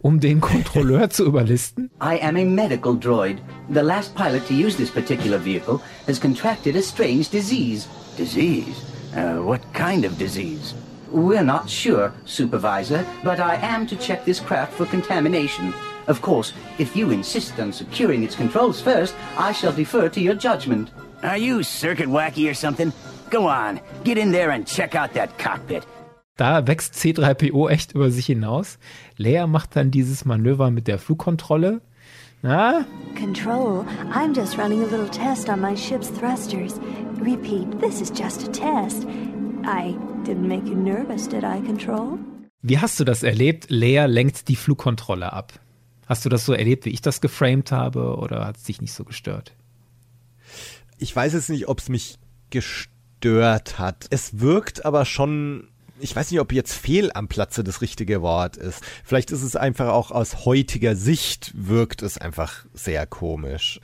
um den Kontrolleur zu überlisten. I am a medical droid. The last pilot to use this particular vehicle has contracted a strange disease. Disease? Uh, what kind of disease? We're not sure, Supervisor, but I am to check this craft for contamination. Of course, if you insist on securing its controls first, I shall defer to your judgment. Are you circuit wacky or something? Go on, get in there and check out that cockpit. Da wächst C3PO echt über sich hinaus. Leia macht dann dieses Manöver mit der Flugkontrolle. Na? Control, I'm just running a little test on my ship's thrusters. Repeat, this is just a test. I didn't make you nervous, did I, Control? Wie hast du das erlebt? Lea lenkt die Flugkontrolle ab. Hast du das so erlebt, wie ich das geframed habe, oder hat es dich nicht so gestört? Ich weiß jetzt nicht, ob es mich gestört hat. Es wirkt aber schon ich weiß nicht, ob jetzt fehl am Platze das richtige Wort ist. Vielleicht ist es einfach auch aus heutiger Sicht wirkt es einfach sehr komisch.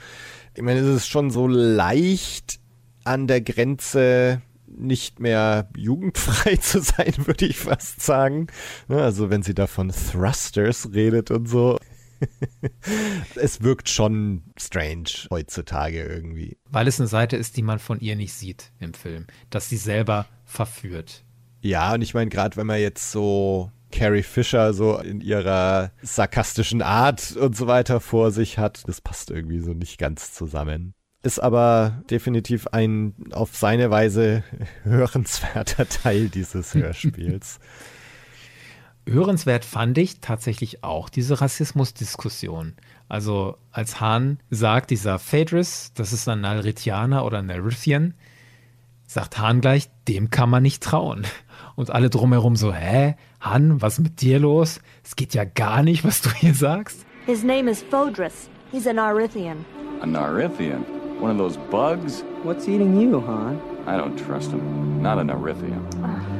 Ich meine, es ist schon so leicht an der Grenze nicht mehr jugendfrei zu sein, würde ich fast sagen. Also wenn sie da von Thrusters redet und so. es wirkt schon strange heutzutage irgendwie. Weil es eine Seite ist, die man von ihr nicht sieht im Film, dass sie selber verführt. Ja, und ich meine, gerade wenn man jetzt so Carrie Fisher so in ihrer sarkastischen Art und so weiter vor sich hat, das passt irgendwie so nicht ganz zusammen. Ist aber definitiv ein auf seine Weise hörenswerter Teil dieses Hörspiels. Hörenswert fand ich tatsächlich auch diese Rassismusdiskussion. Also als Hahn sagt, dieser Phaedrus, das ist ein Nalrithianer oder Narithian, sagt Hahn gleich, dem kann man nicht trauen. Und alle drumherum so, hä? Han, was ist mit dir los? Es geht ja gar nicht, was du hier sagst. His name is Phodrus. He's a Narithian. A Narithian? One of those bugs? What's eating you, Han? I don't trust him. Not a Narithian.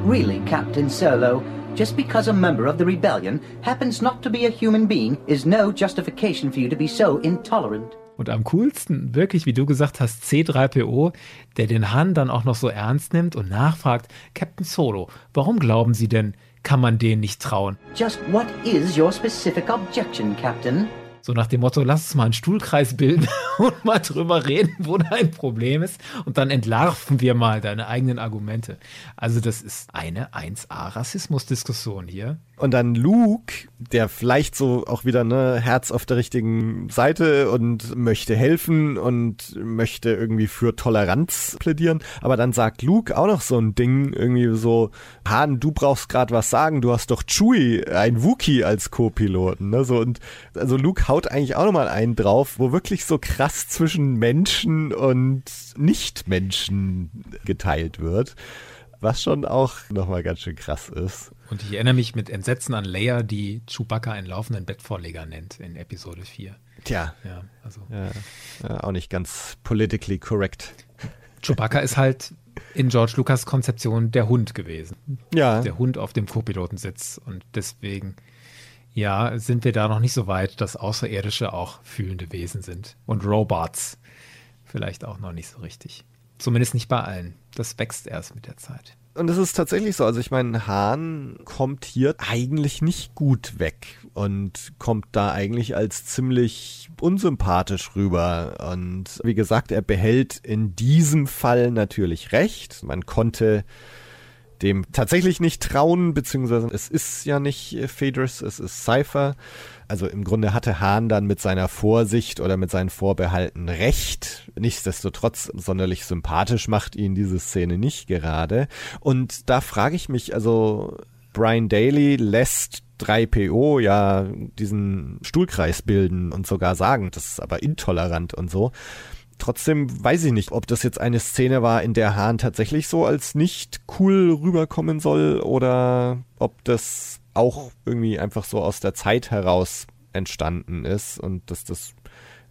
Really, Captain Solo, just because a member of the rebellion happens not to be a human being is no justification for you to be so intolerant. Und am coolsten, wirklich, wie du gesagt hast, C3PO, der den Han dann auch noch so ernst nimmt und nachfragt, Captain Solo, warum glauben Sie denn, kann man denen nicht trauen? Just what is your specific objection, Captain? So nach dem Motto, lass uns mal einen Stuhlkreis bilden und mal drüber reden, wo dein Problem ist. Und dann entlarven wir mal deine eigenen Argumente. Also das ist eine 1A-Rassismus-Diskussion hier. Und dann Luke, der vielleicht so auch wieder ne Herz auf der richtigen Seite und möchte helfen und möchte irgendwie für Toleranz plädieren, aber dann sagt Luke auch noch so ein Ding irgendwie so, Han, du brauchst gerade was sagen, du hast doch Chewie, ein Wookie als Co-Piloten, ne? So und also Luke haut eigentlich auch nochmal einen drauf, wo wirklich so krass zwischen Menschen und Nichtmenschen geteilt wird was schon auch nochmal ganz schön krass ist. Und ich erinnere mich mit Entsetzen an Leia, die Chewbacca einen laufenden Bettvorleger nennt in Episode 4. Tja. Ja, also. Ja, ja, auch nicht ganz politically correct. Chewbacca ist halt in George Lucas Konzeption der Hund gewesen. Ja. Der Hund auf dem Co-Pilotensitz. Und deswegen, ja, sind wir da noch nicht so weit, dass Außerirdische auch fühlende Wesen sind. Und Robots vielleicht auch noch nicht so richtig. Zumindest nicht bei allen. Das wächst erst mit der Zeit. Und es ist tatsächlich so. Also ich meine, Hahn kommt hier eigentlich nicht gut weg und kommt da eigentlich als ziemlich unsympathisch rüber. Und wie gesagt, er behält in diesem Fall natürlich recht. Man konnte dem tatsächlich nicht trauen, beziehungsweise es ist ja nicht Phaedrus, es ist Cypher. Also im Grunde hatte Hahn dann mit seiner Vorsicht oder mit seinen Vorbehalten recht. Nichtsdestotrotz sonderlich sympathisch macht ihn diese Szene nicht gerade. Und da frage ich mich, also Brian Daly lässt 3PO ja diesen Stuhlkreis bilden und sogar sagen, das ist aber intolerant und so. Trotzdem weiß ich nicht, ob das jetzt eine Szene war, in der Hahn tatsächlich so als nicht cool rüberkommen soll oder ob das auch irgendwie einfach so aus der Zeit heraus entstanden ist und dass das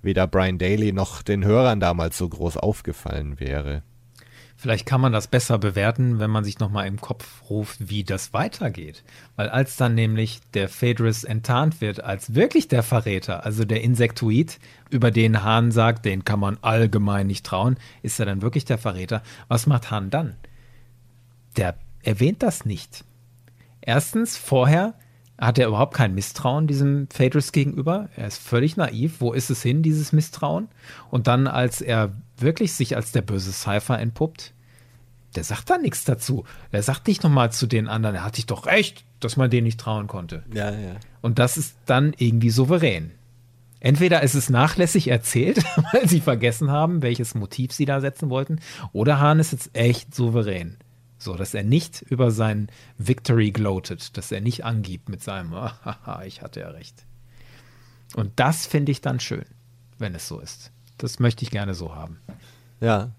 weder Brian Daly noch den Hörern damals so groß aufgefallen wäre. Vielleicht kann man das besser bewerten, wenn man sich nochmal im Kopf ruft, wie das weitergeht. Weil als dann nämlich der Phaedrus enttarnt wird als wirklich der Verräter, also der Insektoid, über den Hahn sagt, den kann man allgemein nicht trauen, ist er dann wirklich der Verräter. Was macht Hahn dann? Der erwähnt das nicht. Erstens, vorher hat er überhaupt kein Misstrauen diesem Phaedrus gegenüber. Er ist völlig naiv. Wo ist es hin, dieses Misstrauen? Und dann, als er wirklich sich als der böse Cypher entpuppt, der sagt da nichts dazu. Er sagt nicht nochmal zu den anderen, er hat sich doch recht, dass man denen nicht trauen konnte. Ja, ja. Und das ist dann irgendwie souverän. Entweder ist es nachlässig erzählt, weil sie vergessen haben, welches Motiv sie da setzen wollten, oder Hahn ist jetzt echt souverän. So, dass er nicht über sein Victory gloatet, dass er nicht angibt mit seinem, haha, ich hatte ja recht. Und das finde ich dann schön, wenn es so ist. Das möchte ich gerne so haben. Ja.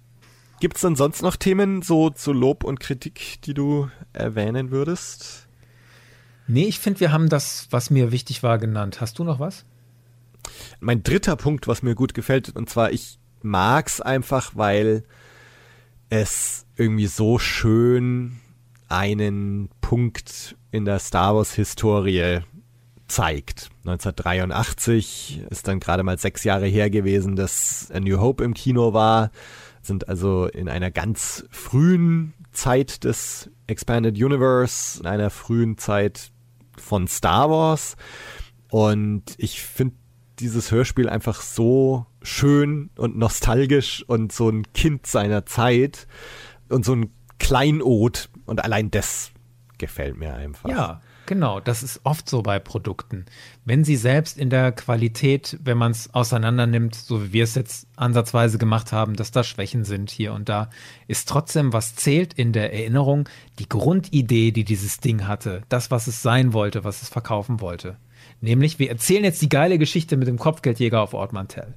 Gibt es denn sonst noch Themen so zu Lob und Kritik, die du erwähnen würdest? Nee, ich finde, wir haben das, was mir wichtig war, genannt. Hast du noch was? Mein dritter Punkt, was mir gut gefällt, und zwar, ich mag's einfach, weil es irgendwie so schön einen Punkt in der Star Wars Historie zeigt. 1983 ist dann gerade mal sechs Jahre her gewesen, dass A New Hope im Kino war. Sind also in einer ganz frühen Zeit des Expanded Universe, in einer frühen Zeit von Star Wars. Und ich finde dieses Hörspiel einfach so schön und nostalgisch und so ein Kind seiner Zeit und so ein Kleinod. Und allein das gefällt mir einfach. Ja, genau. Das ist oft so bei Produkten. Wenn sie selbst in der Qualität, wenn man es auseinander nimmt, so wie wir es jetzt ansatzweise gemacht haben, dass da Schwächen sind hier und da, ist trotzdem, was zählt in der Erinnerung, die Grundidee, die dieses Ding hatte, das, was es sein wollte, was es verkaufen wollte. Nämlich, wir erzählen jetzt die geile Geschichte mit dem Kopfgeldjäger auf Ort Mantell.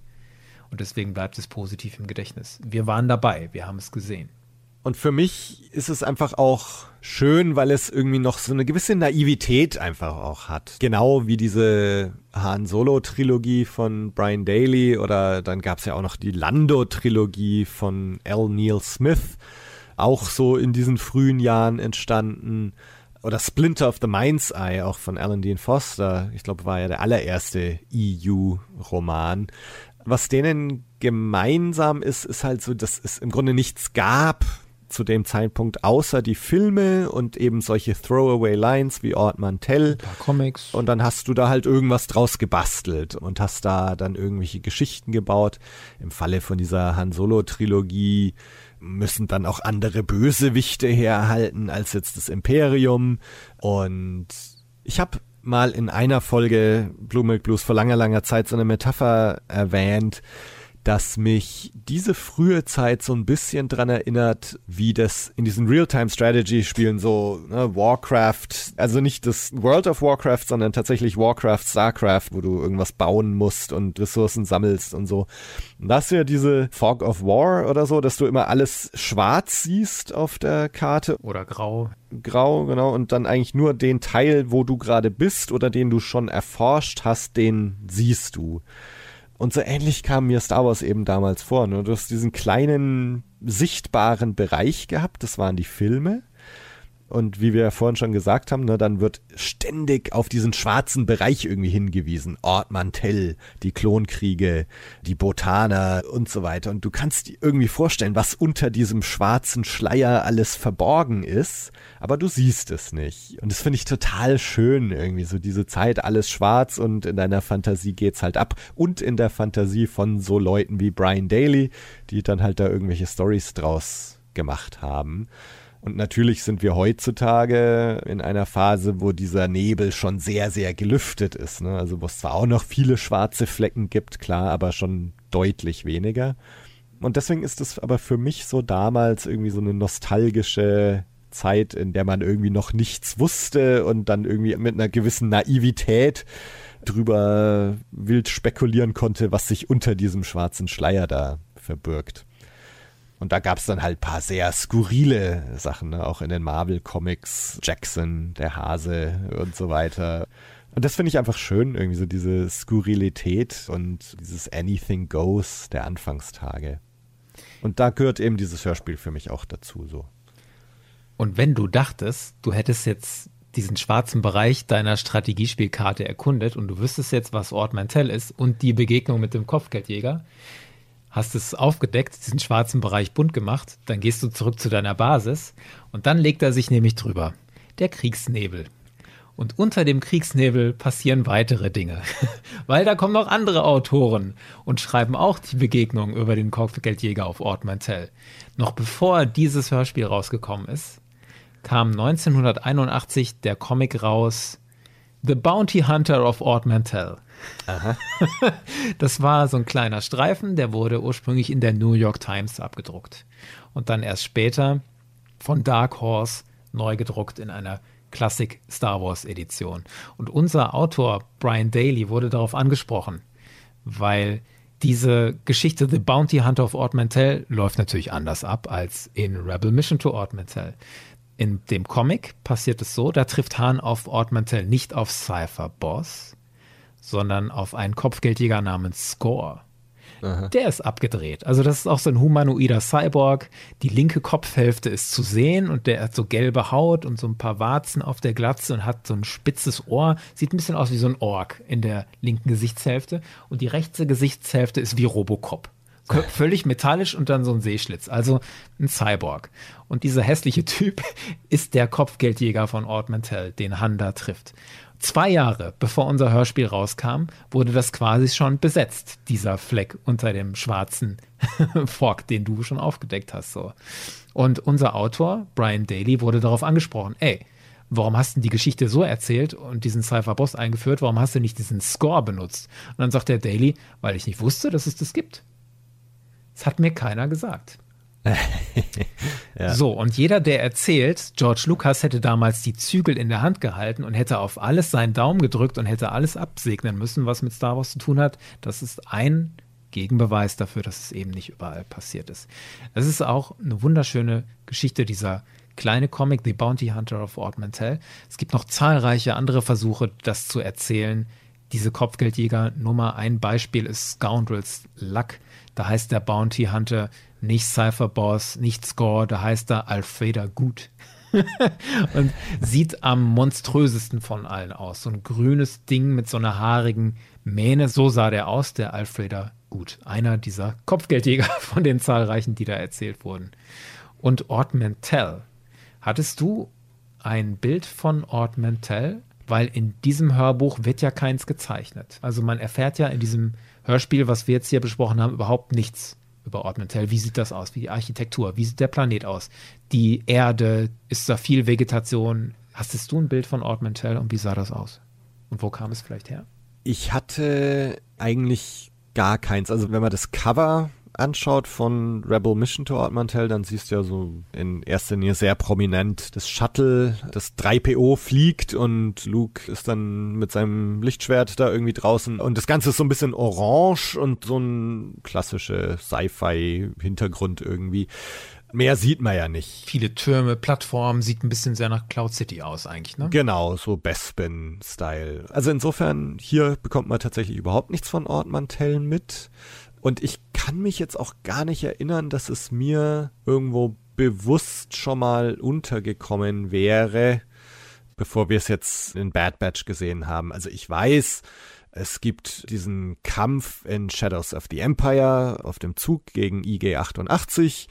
Und deswegen bleibt es positiv im Gedächtnis. Wir waren dabei, wir haben es gesehen. Und für mich ist es einfach auch schön, weil es irgendwie noch so eine gewisse Naivität einfach auch hat. Genau wie diese Han Solo-Trilogie von Brian Daly oder dann gab es ja auch noch die Lando-Trilogie von L. Neil Smith, auch so in diesen frühen Jahren entstanden. Oder Splinter of the Mind's Eye, auch von Alan Dean Foster. Ich glaube, war ja der allererste EU-Roman. Was denen gemeinsam ist, ist halt so, dass es im Grunde nichts gab, zu dem Zeitpunkt, außer die Filme und eben solche Throwaway Lines wie Ort Mantell. Comics. Und dann hast du da halt irgendwas draus gebastelt und hast da dann irgendwelche Geschichten gebaut. Im Falle von dieser Han Solo Trilogie müssen dann auch andere Bösewichte herhalten als jetzt das Imperium. Und ich habe mal in einer Folge Blue Milk Blues vor langer, langer Zeit so eine Metapher erwähnt, dass mich diese frühe Zeit so ein bisschen dran erinnert, wie das in diesen Real-Time-Strategy-Spielen so ne, Warcraft, also nicht das World of Warcraft, sondern tatsächlich Warcraft, Starcraft, wo du irgendwas bauen musst und Ressourcen sammelst und so. Und da hast du ja diese Fog of War oder so, dass du immer alles schwarz siehst auf der Karte. Oder grau. Grau, genau. Und dann eigentlich nur den Teil, wo du gerade bist oder den du schon erforscht hast, den siehst du. Und so ähnlich kam mir Star Wars eben damals vor. Ne? Du hast diesen kleinen sichtbaren Bereich gehabt, das waren die Filme. Und wie wir ja vorhin schon gesagt haben, ne, dann wird ständig auf diesen schwarzen Bereich irgendwie hingewiesen. Ort Mantell, die Klonkriege, die Botaner und so weiter. Und du kannst dir irgendwie vorstellen, was unter diesem schwarzen Schleier alles verborgen ist, aber du siehst es nicht. Und das finde ich total schön irgendwie, so diese Zeit, alles schwarz und in deiner Fantasie geht's halt ab. Und in der Fantasie von so Leuten wie Brian Daly, die dann halt da irgendwelche Stories draus gemacht haben. Und natürlich sind wir heutzutage in einer Phase, wo dieser Nebel schon sehr, sehr gelüftet ist. Ne? Also wo es zwar auch noch viele schwarze Flecken gibt, klar, aber schon deutlich weniger. Und deswegen ist es aber für mich so damals irgendwie so eine nostalgische Zeit, in der man irgendwie noch nichts wusste und dann irgendwie mit einer gewissen Naivität drüber wild spekulieren konnte, was sich unter diesem schwarzen Schleier da verbirgt. Und da gab es dann halt ein paar sehr skurrile Sachen, ne? auch in den Marvel-Comics, Jackson, der Hase und so weiter. Und das finde ich einfach schön, irgendwie so diese Skurrilität und dieses Anything Goes der Anfangstage. Und da gehört eben dieses Hörspiel für mich auch dazu so. Und wenn du dachtest, du hättest jetzt diesen schwarzen Bereich deiner Strategiespielkarte erkundet und du wüsstest jetzt, was Ort Mantell ist und die Begegnung mit dem Kopfgeldjäger, hast es aufgedeckt, diesen schwarzen Bereich bunt gemacht, dann gehst du zurück zu deiner Basis und dann legt er sich nämlich drüber. Der Kriegsnebel. Und unter dem Kriegsnebel passieren weitere Dinge, weil da kommen noch andere Autoren und schreiben auch die Begegnung über den Kopfgeldjäger auf Ort Mantell. Noch bevor dieses Hörspiel rausgekommen ist, kam 1981 der Comic raus The Bounty Hunter of Ort Mantell. Aha. Das war so ein kleiner Streifen, der wurde ursprünglich in der New York Times abgedruckt und dann erst später von Dark Horse neu gedruckt in einer Classic Star Wars Edition. Und unser Autor Brian Daly wurde darauf angesprochen, weil diese Geschichte The Bounty Hunter of Ort Mantell läuft natürlich anders ab als in Rebel Mission to Ort Mantell. In dem Comic passiert es so, da trifft Hahn auf Ort Mantell nicht auf Cypher Boss, sondern auf einen Kopfgeldjäger namens Score. Aha. Der ist abgedreht. Also das ist auch so ein humanoider Cyborg. Die linke Kopfhälfte ist zu sehen und der hat so gelbe Haut und so ein paar Warzen auf der Glatze und hat so ein spitzes Ohr. Sieht ein bisschen aus wie so ein Ork in der linken Gesichtshälfte. Und die rechte Gesichtshälfte ist wie Robocop. Völlig metallisch und dann so ein Seeschlitz. Also ein Cyborg. Und dieser hässliche Typ ist der Kopfgeldjäger von Ord Mantell, den Handa trifft. Zwei Jahre bevor unser Hörspiel rauskam, wurde das quasi schon besetzt, dieser Fleck unter dem schwarzen Fork, den du schon aufgedeckt hast. So. Und unser Autor, Brian Daly, wurde darauf angesprochen, ey, warum hast du die Geschichte so erzählt und diesen Cypher Boss eingeführt, warum hast du nicht diesen Score benutzt? Und dann sagt der Daly, weil ich nicht wusste, dass es das gibt. Das hat mir keiner gesagt. ja. So, und jeder, der erzählt, George Lucas hätte damals die Zügel in der Hand gehalten und hätte auf alles seinen Daumen gedrückt und hätte alles absegnen müssen, was mit Star Wars zu tun hat, das ist ein Gegenbeweis dafür, dass es eben nicht überall passiert ist. Es ist auch eine wunderschöne Geschichte dieser kleine Comic, The Bounty Hunter of Ord Mantell. Es gibt noch zahlreiche andere Versuche, das zu erzählen. Diese Kopfgeldjäger Nummer ein Beispiel ist Scoundrels Luck. Da heißt der Bounty Hunter nicht Cypher Boss, nicht Score, da heißt er Alfreda Gut. und sieht am monströsesten von allen aus. So ein grünes Ding mit so einer haarigen Mähne. So sah der aus, der Alfreda Gut. Einer dieser Kopfgeldjäger von den zahlreichen, die da erzählt wurden. Und Ort Mantell. Hattest du ein Bild von Ort Mantell? Weil in diesem Hörbuch wird ja keins gezeichnet. Also man erfährt ja in diesem Hörspiel, was wir jetzt hier besprochen haben, überhaupt nichts über Ortmantel. Wie sieht das aus? Wie die Architektur? Wie sieht der Planet aus? Die Erde? Ist da viel Vegetation? Hast du ein Bild von Ortmantel und wie sah das aus? Und wo kam es vielleicht her? Ich hatte eigentlich gar keins. Also wenn man das Cover anschaut von Rebel Mission to Ort Mantell, dann siehst du ja so in erster Linie sehr prominent das Shuttle, das 3PO fliegt und Luke ist dann mit seinem Lichtschwert da irgendwie draußen und das Ganze ist so ein bisschen orange und so ein klassischer Sci-Fi-Hintergrund irgendwie. Mehr sieht man ja nicht. Viele Türme, Plattformen, sieht ein bisschen sehr nach Cloud City aus eigentlich, ne? Genau, so Bespin-Style. Also insofern, hier bekommt man tatsächlich überhaupt nichts von Ort Mantell mit. Und ich kann mich jetzt auch gar nicht erinnern, dass es mir irgendwo bewusst schon mal untergekommen wäre, bevor wir es jetzt in Bad Batch gesehen haben. Also ich weiß, es gibt diesen Kampf in Shadows of the Empire auf dem Zug gegen IG-88,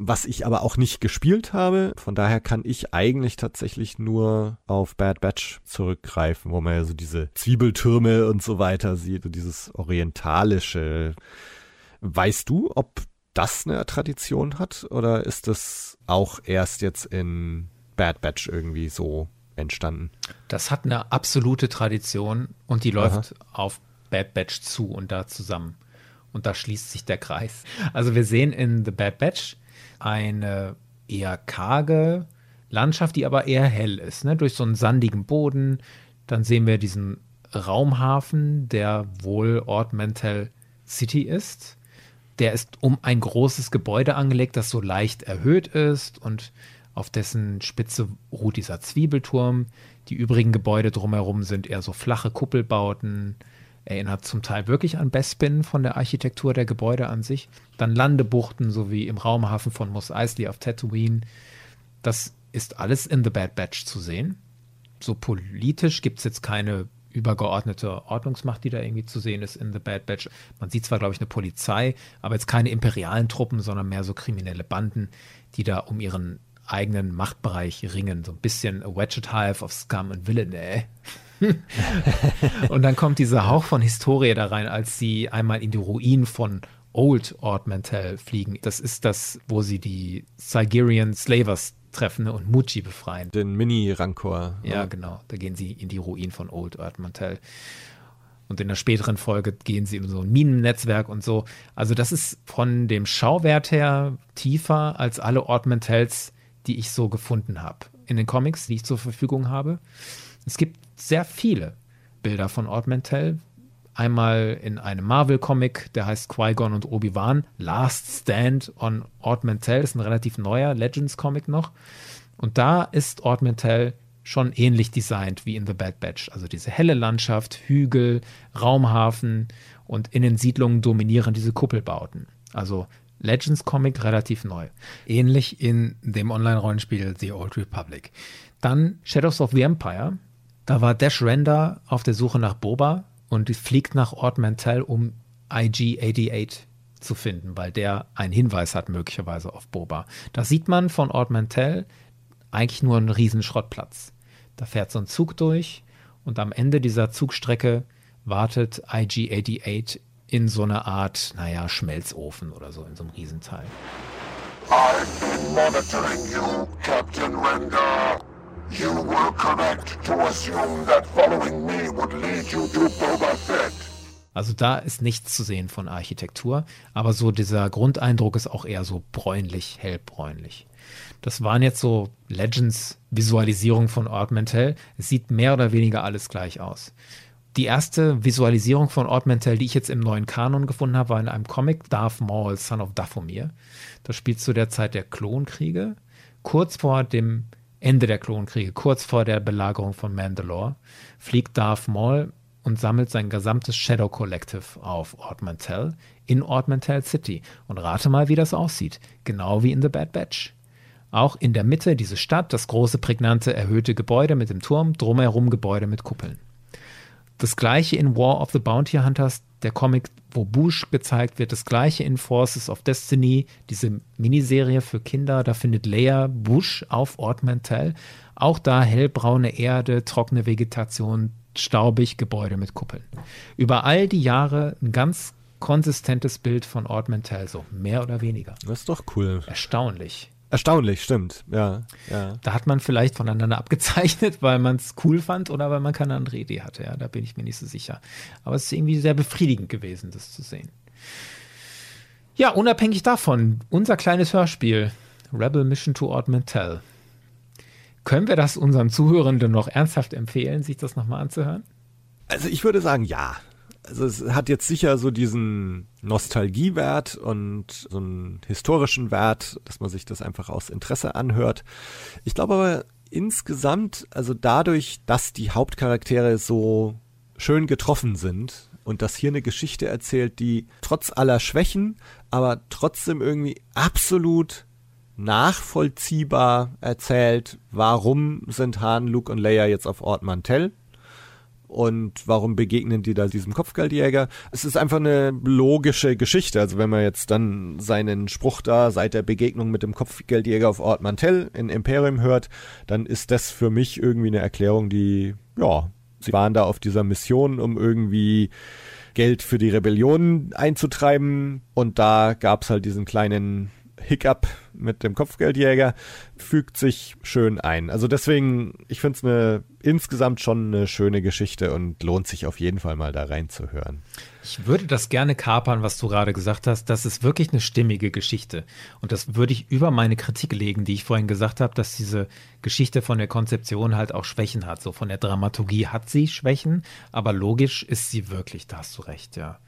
was ich aber auch nicht gespielt habe. Von daher kann ich eigentlich tatsächlich nur auf Bad Batch zurückgreifen, wo man ja so diese Zwiebeltürme und so weiter sieht, so dieses orientalische. Weißt du, ob das eine Tradition hat oder ist das auch erst jetzt in Bad Batch irgendwie so entstanden. Das hat eine absolute Tradition und die läuft Aha. auf Bad Batch zu und da zusammen. Und da schließt sich der Kreis. Also wir sehen in The Bad Batch eine eher karge Landschaft, die aber eher hell ist, ne? durch so einen sandigen Boden. Dann sehen wir diesen Raumhafen, der wohl Ort Mental City ist. Der ist um ein großes Gebäude angelegt, das so leicht erhöht ist und auf dessen Spitze ruht dieser Zwiebelturm. Die übrigen Gebäude drumherum sind eher so flache Kuppelbauten. Erinnert zum Teil wirklich an Bespin von der Architektur der Gebäude an sich. Dann Landebuchten, so wie im Raumhafen von Mos Eisley auf Tatooine. Das ist alles in The Bad Batch zu sehen. So politisch gibt es jetzt keine übergeordnete Ordnungsmacht, die da irgendwie zu sehen ist in The Bad Batch. Man sieht zwar, glaube ich, eine Polizei, aber jetzt keine imperialen Truppen, sondern mehr so kriminelle Banden, die da um ihren eigenen Machtbereich ringen. So ein bisschen a Wedget Hive of Scum and Villainy. und dann kommt dieser Hauch von Historie da rein, als sie einmal in die Ruinen von Old Ord Mantell fliegen. Das ist das, wo sie die Sigerian Slavers treffen ne, und Muji befreien. Den Mini-Rancor. Ja, genau. Da gehen sie in die Ruinen von Old Ord Mantell. Und in der späteren Folge gehen sie in so ein Minennetzwerk und so. Also das ist von dem Schauwert her tiefer als alle Ord Mantells die ich so gefunden habe. In den Comics, die ich zur Verfügung habe. Es gibt sehr viele Bilder von Ord Mantell. Einmal in einem Marvel-Comic, der heißt Qui-Gon und Obi-Wan. Last Stand on Ord Mantell ist ein relativ neuer Legends-Comic noch. Und da ist Ord Mantell schon ähnlich designt wie in The Bad Batch. Also diese helle Landschaft, Hügel, Raumhafen und in den Siedlungen dominieren diese Kuppelbauten. Also Legends Comic relativ neu. Ähnlich in dem Online-Rollenspiel The Old Republic. Dann Shadows of the Empire. Da war Dash Render auf der Suche nach Boba und fliegt nach Ord Mantell, um IG-88 zu finden, weil der einen Hinweis hat möglicherweise auf Boba. Da sieht man von Ord Mantell eigentlich nur einen riesen Schrottplatz. Da fährt so ein Zug durch und am Ende dieser Zugstrecke wartet IG-88 in so einer Art, naja, Schmelzofen oder so, in so einem Riesenteil. I've been monitoring you, Captain Render. You were correct to assume that following me would lead you to Boba Fett. Also da ist nichts zu sehen von Architektur, aber so dieser Grundeindruck ist auch eher so bräunlich, hellbräunlich. Das waren jetzt so Legends-Visualisierungen von Ord Mantell. Es sieht mehr oder weniger alles gleich aus. Die erste Visualisierung von Ord Mantell, die ich jetzt im neuen Kanon gefunden habe, war in einem Comic, Darth Maul, Son of Dathomir. Das spielt zu der Zeit der Klonkriege, kurz vor dem Ende der Klonkriege, kurz vor der Belagerung von Mandalore, fliegt Darth Maul und sammelt sein gesamtes Shadow Collective auf Ord Mantell in Ord Mantell City. Und rate mal, wie das aussieht. Genau wie in The Bad Batch. Auch in der Mitte diese Stadt, das große, prägnante, erhöhte Gebäude mit dem Turm, drumherum Gebäude mit Kuppeln. Das gleiche in War of the Bounty Hunters, der Comic, wo Bush gezeigt wird, das gleiche in Forces of Destiny, diese Miniserie für Kinder, da findet Leia Bush auf Ort Mantell. Auch da hellbraune Erde, trockene Vegetation, staubig, Gebäude mit Kuppeln. Über all die Jahre ein ganz konsistentes Bild von Ort Mantell, so mehr oder weniger. Das ist doch cool. Erstaunlich. Erstaunlich, stimmt. Ja, ja. Da hat man vielleicht voneinander abgezeichnet, weil man es cool fand oder weil man keine andere Idee hatte. Ja, da bin ich mir nicht so sicher. Aber es ist irgendwie sehr befriedigend gewesen, das zu sehen. Ja, unabhängig davon, unser kleines Hörspiel Rebel Mission to Ord. Können wir das unseren Zuhörenden noch ernsthaft empfehlen, sich das nochmal anzuhören? Also ich würde sagen, ja also es hat jetzt sicher so diesen Nostalgiewert und so einen historischen Wert, dass man sich das einfach aus Interesse anhört. Ich glaube aber insgesamt, also dadurch, dass die Hauptcharaktere so schön getroffen sind und dass hier eine Geschichte erzählt, die trotz aller Schwächen, aber trotzdem irgendwie absolut nachvollziehbar erzählt, warum sind Han, Luke und Leia jetzt auf Ort Mantell und warum begegnen die da diesem Kopfgeldjäger? Es ist einfach eine logische Geschichte. Also wenn man jetzt dann seinen Spruch da seit der Begegnung mit dem Kopfgeldjäger auf Ort Mantell in Imperium hört, dann ist das für mich irgendwie eine Erklärung, die, ja, sie waren da auf dieser Mission, um irgendwie Geld für die Rebellion einzutreiben und da gab es halt diesen kleinen Hiccup mit dem Kopfgeldjäger fügt sich schön ein. Also deswegen, ich finde es eine insgesamt schon eine schöne Geschichte und lohnt sich auf jeden Fall mal da reinzuhören. Ich würde das gerne kapern, was du gerade gesagt hast. Das ist wirklich eine stimmige Geschichte. Und das würde ich über meine Kritik legen, die ich vorhin gesagt habe, dass diese Geschichte von der Konzeption halt auch Schwächen hat. So von der Dramaturgie hat sie Schwächen, aber logisch ist sie wirklich, da hast du recht, ja.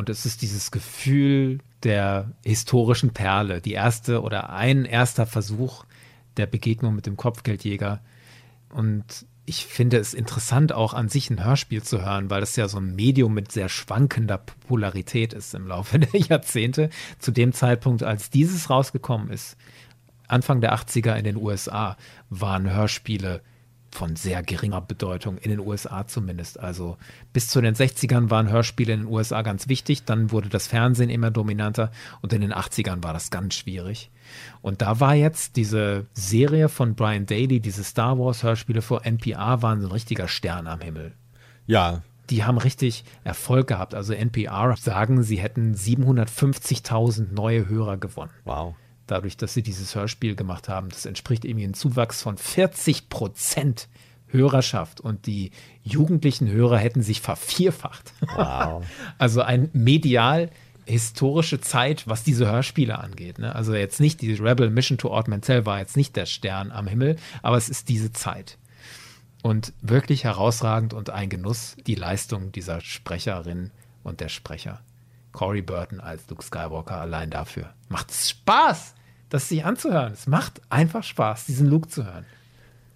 Und es ist dieses Gefühl der historischen Perle, die erste oder ein erster Versuch der Begegnung mit dem Kopfgeldjäger. Und ich finde es interessant, auch an sich ein Hörspiel zu hören, weil es ja so ein Medium mit sehr schwankender Popularität ist im Laufe der Jahrzehnte. Zu dem Zeitpunkt, als dieses rausgekommen ist, Anfang der 80er in den USA, waren Hörspiele von sehr geringer Bedeutung, in den USA zumindest. Also bis zu den 60ern waren Hörspiele in den USA ganz wichtig, dann wurde das Fernsehen immer dominanter und in den 80ern war das ganz schwierig. Und da war jetzt diese Serie von Brian Daly, diese Star Wars Hörspiele vor NPR, waren so ein richtiger Stern am Himmel. Ja. Die haben richtig Erfolg gehabt. Also NPR sagen, sie hätten 750.000 neue Hörer gewonnen. Wow dadurch, dass sie dieses Hörspiel gemacht haben. Das entspricht irgendwie einem Zuwachs von 40 Prozent Hörerschaft und die jugendlichen Hörer hätten sich vervierfacht. Wow. also ein medial historische Zeit, was diese Hörspiele angeht. Ne? Also jetzt nicht die Rebel Mission to Ord Mantell war jetzt nicht der Stern am Himmel, aber es ist diese Zeit. Und wirklich herausragend und ein Genuss die Leistung dieser Sprecherin und der Sprecher. Corey Burton als Luke Skywalker allein dafür. Macht es Spaß! Das sich anzuhören. Es macht einfach Spaß, diesen Luke zu hören.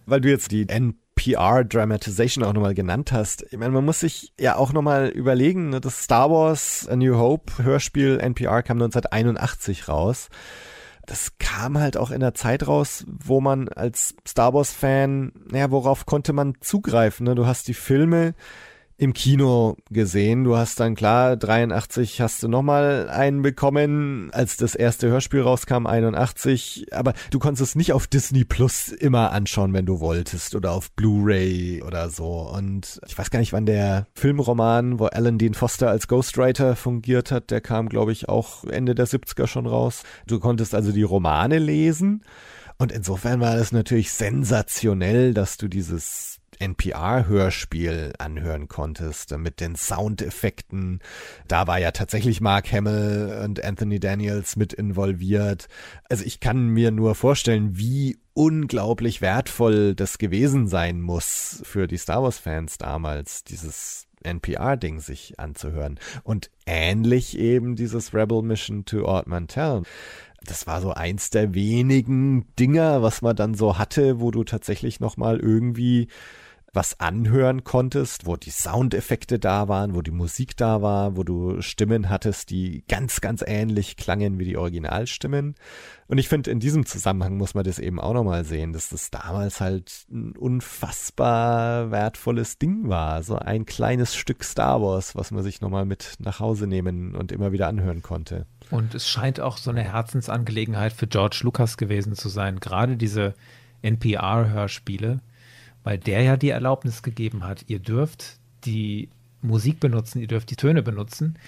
Weil du jetzt die NPR Dramatization auch nochmal genannt hast. Ich meine, man muss sich ja auch nochmal überlegen, ne, das Star Wars A New Hope Hörspiel NPR kam 1981 raus das kam halt auch in der Zeit raus, wo man als Star Wars-Fan, naja, worauf konnte man zugreifen? Ne? Du hast die Filme, im Kino gesehen. Du hast dann klar, 83 hast du nochmal einen bekommen, als das erste Hörspiel rauskam, 81. Aber du konntest es nicht auf Disney Plus immer anschauen, wenn du wolltest oder auf Blu-ray oder so. Und ich weiß gar nicht, wann der Filmroman, wo Alan Dean Foster als Ghostwriter fungiert hat, der kam, glaube ich, auch Ende der 70er schon raus. Du konntest also die Romane lesen. Und insofern war es natürlich sensationell, dass du dieses NPR-Hörspiel anhören konntest mit den Soundeffekten. Da war ja tatsächlich Mark Hamill und Anthony Daniels mit involviert. Also ich kann mir nur vorstellen, wie unglaublich wertvoll das gewesen sein muss für die Star Wars-Fans damals, dieses NPR-Ding sich anzuhören. Und ähnlich eben dieses Rebel Mission to Ord Mantell das war so eins der wenigen Dinger, was man dann so hatte, wo du tatsächlich nochmal irgendwie was anhören konntest, wo die Soundeffekte da waren, wo die Musik da war, wo du Stimmen hattest, die ganz, ganz ähnlich klangen wie die Originalstimmen. Und ich finde, in diesem Zusammenhang muss man das eben auch nochmal sehen, dass das damals halt ein unfassbar wertvolles Ding war. So ein kleines Stück Star Wars, was man sich nochmal mit nach Hause nehmen und immer wieder anhören konnte. Und es scheint auch so eine Herzensangelegenheit für George Lucas gewesen zu sein. Gerade diese NPR-Hörspiele weil der ja die Erlaubnis gegeben hat, ihr dürft die Musik benutzen, ihr dürft die Töne benutzen.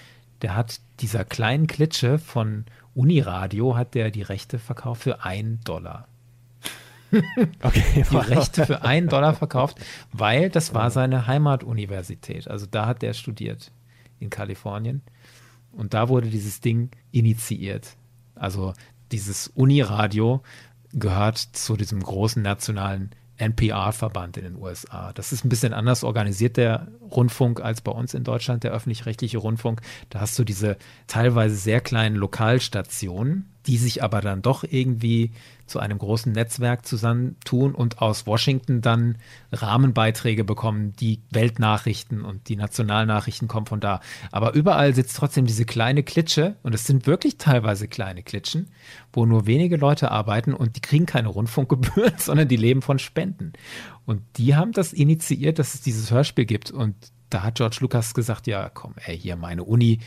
Der hat dieser kleinen Klitsche von Uniradio, hat der die Rechte verkauft für einen Dollar. Okay, die Rechte für einen Dollar verkauft, weil das war seine Heimatuniversität. Also da hat der studiert in Kalifornien. Und da wurde dieses Ding initiiert. Also dieses Uniradio gehört zu diesem großen nationalen NPR-Verband in den USA. Das ist ein bisschen anders organisiert, der Rundfunk, als bei uns in Deutschland, der öffentlich-rechtliche Rundfunk. Da hast du diese teilweise sehr kleinen Lokalstationen, die sich aber dann doch irgendwie zu einem großen Netzwerk zusammentun und aus Washington dann Rahmenbeiträge bekommen, die Weltnachrichten und die Nationalnachrichten kommen von da. Aber überall sitzt trotzdem diese kleine Klitsche und es sind wirklich teilweise kleine Klitschen, wo nur wenige Leute arbeiten und die kriegen keine Rundfunkgebühren, sondern die leben von Spenden. Und die haben das initiiert, dass es dieses Hörspiel gibt und da hat George Lucas gesagt, ja, komm, ey, hier meine Uni,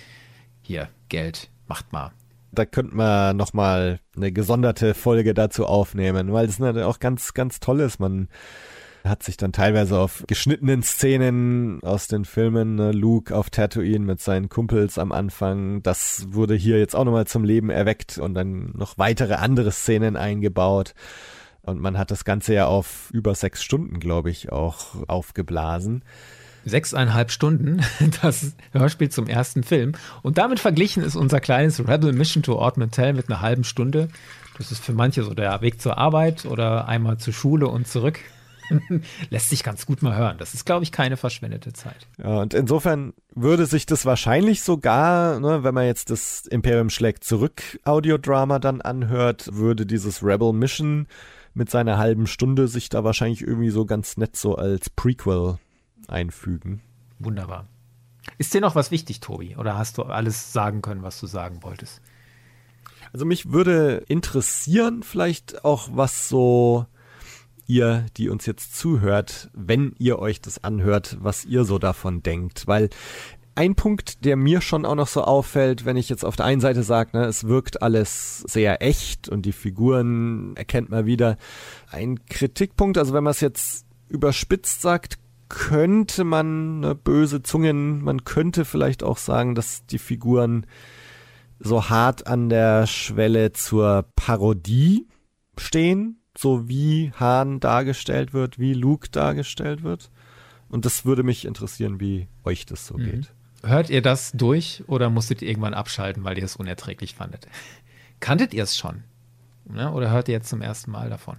hier Geld, macht mal. Da könnten wir nochmal eine gesonderte Folge dazu aufnehmen, weil das natürlich auch ganz, ganz toll ist. Man hat sich dann teilweise auf geschnittenen Szenen aus den Filmen, ne, Luke auf Tatooine mit seinen Kumpels am Anfang, das wurde hier jetzt auch nochmal zum Leben erweckt und dann noch weitere andere Szenen eingebaut. Und man hat das Ganze ja auf über sechs Stunden, glaube ich, auch aufgeblasen sechseinhalb Stunden das Hörspiel zum ersten Film. Und damit verglichen ist unser kleines Rebel Mission to Ord Mantell mit einer halben Stunde. Das ist für manche so der Weg zur Arbeit oder einmal zur Schule und zurück. Lässt sich ganz gut mal hören. Das ist, glaube ich, keine verschwendete Zeit. Ja, und insofern würde sich das wahrscheinlich sogar, ne, wenn man jetzt das Imperium schlägt zurück Audiodrama dann anhört, würde dieses Rebel Mission mit seiner halben Stunde sich da wahrscheinlich irgendwie so ganz nett so als Prequel einfügen. Wunderbar. Ist dir noch was wichtig, Tobi? Oder hast du alles sagen können, was du sagen wolltest? Also mich würde interessieren, vielleicht auch, was so ihr, die uns jetzt zuhört, wenn ihr euch das anhört, was ihr so davon denkt. Weil ein Punkt, der mir schon auch noch so auffällt, wenn ich jetzt auf der einen Seite sage, ne, es wirkt alles sehr echt und die Figuren erkennt man wieder. Ein Kritikpunkt, also wenn man es jetzt überspitzt sagt, könnte man, ne, böse Zungen, man könnte vielleicht auch sagen, dass die Figuren so hart an der Schwelle zur Parodie stehen, so wie Hahn dargestellt wird, wie Luke dargestellt wird. Und das würde mich interessieren, wie euch das so mhm. geht. Hört ihr das durch oder musstet ihr irgendwann abschalten, weil ihr es unerträglich fandet? Kanntet ihr es schon? Ne? Oder hört ihr jetzt zum ersten Mal davon?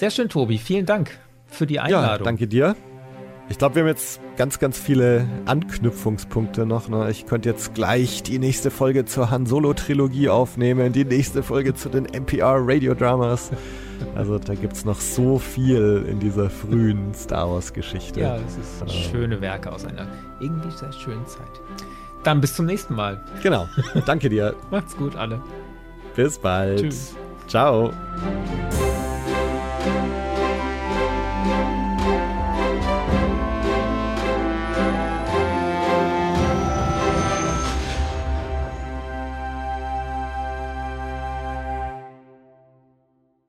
Sehr schön, Tobi. Vielen Dank für die Einladung. Ja, danke dir. Ich glaube, wir haben jetzt ganz, ganz viele Anknüpfungspunkte noch. Ne? Ich könnte jetzt gleich die nächste Folge zur Han Solo-Trilogie aufnehmen, die nächste Folge zu den NPR-Radio-Dramas. Also da gibt es noch so viel in dieser frühen Star Wars-Geschichte. Ja, es ist äh, schöne Werke aus einer irgendwie sehr schönen Zeit. Dann bis zum nächsten Mal. Genau. Danke dir. Macht's gut, alle. Bis bald. Tschüss. Ciao.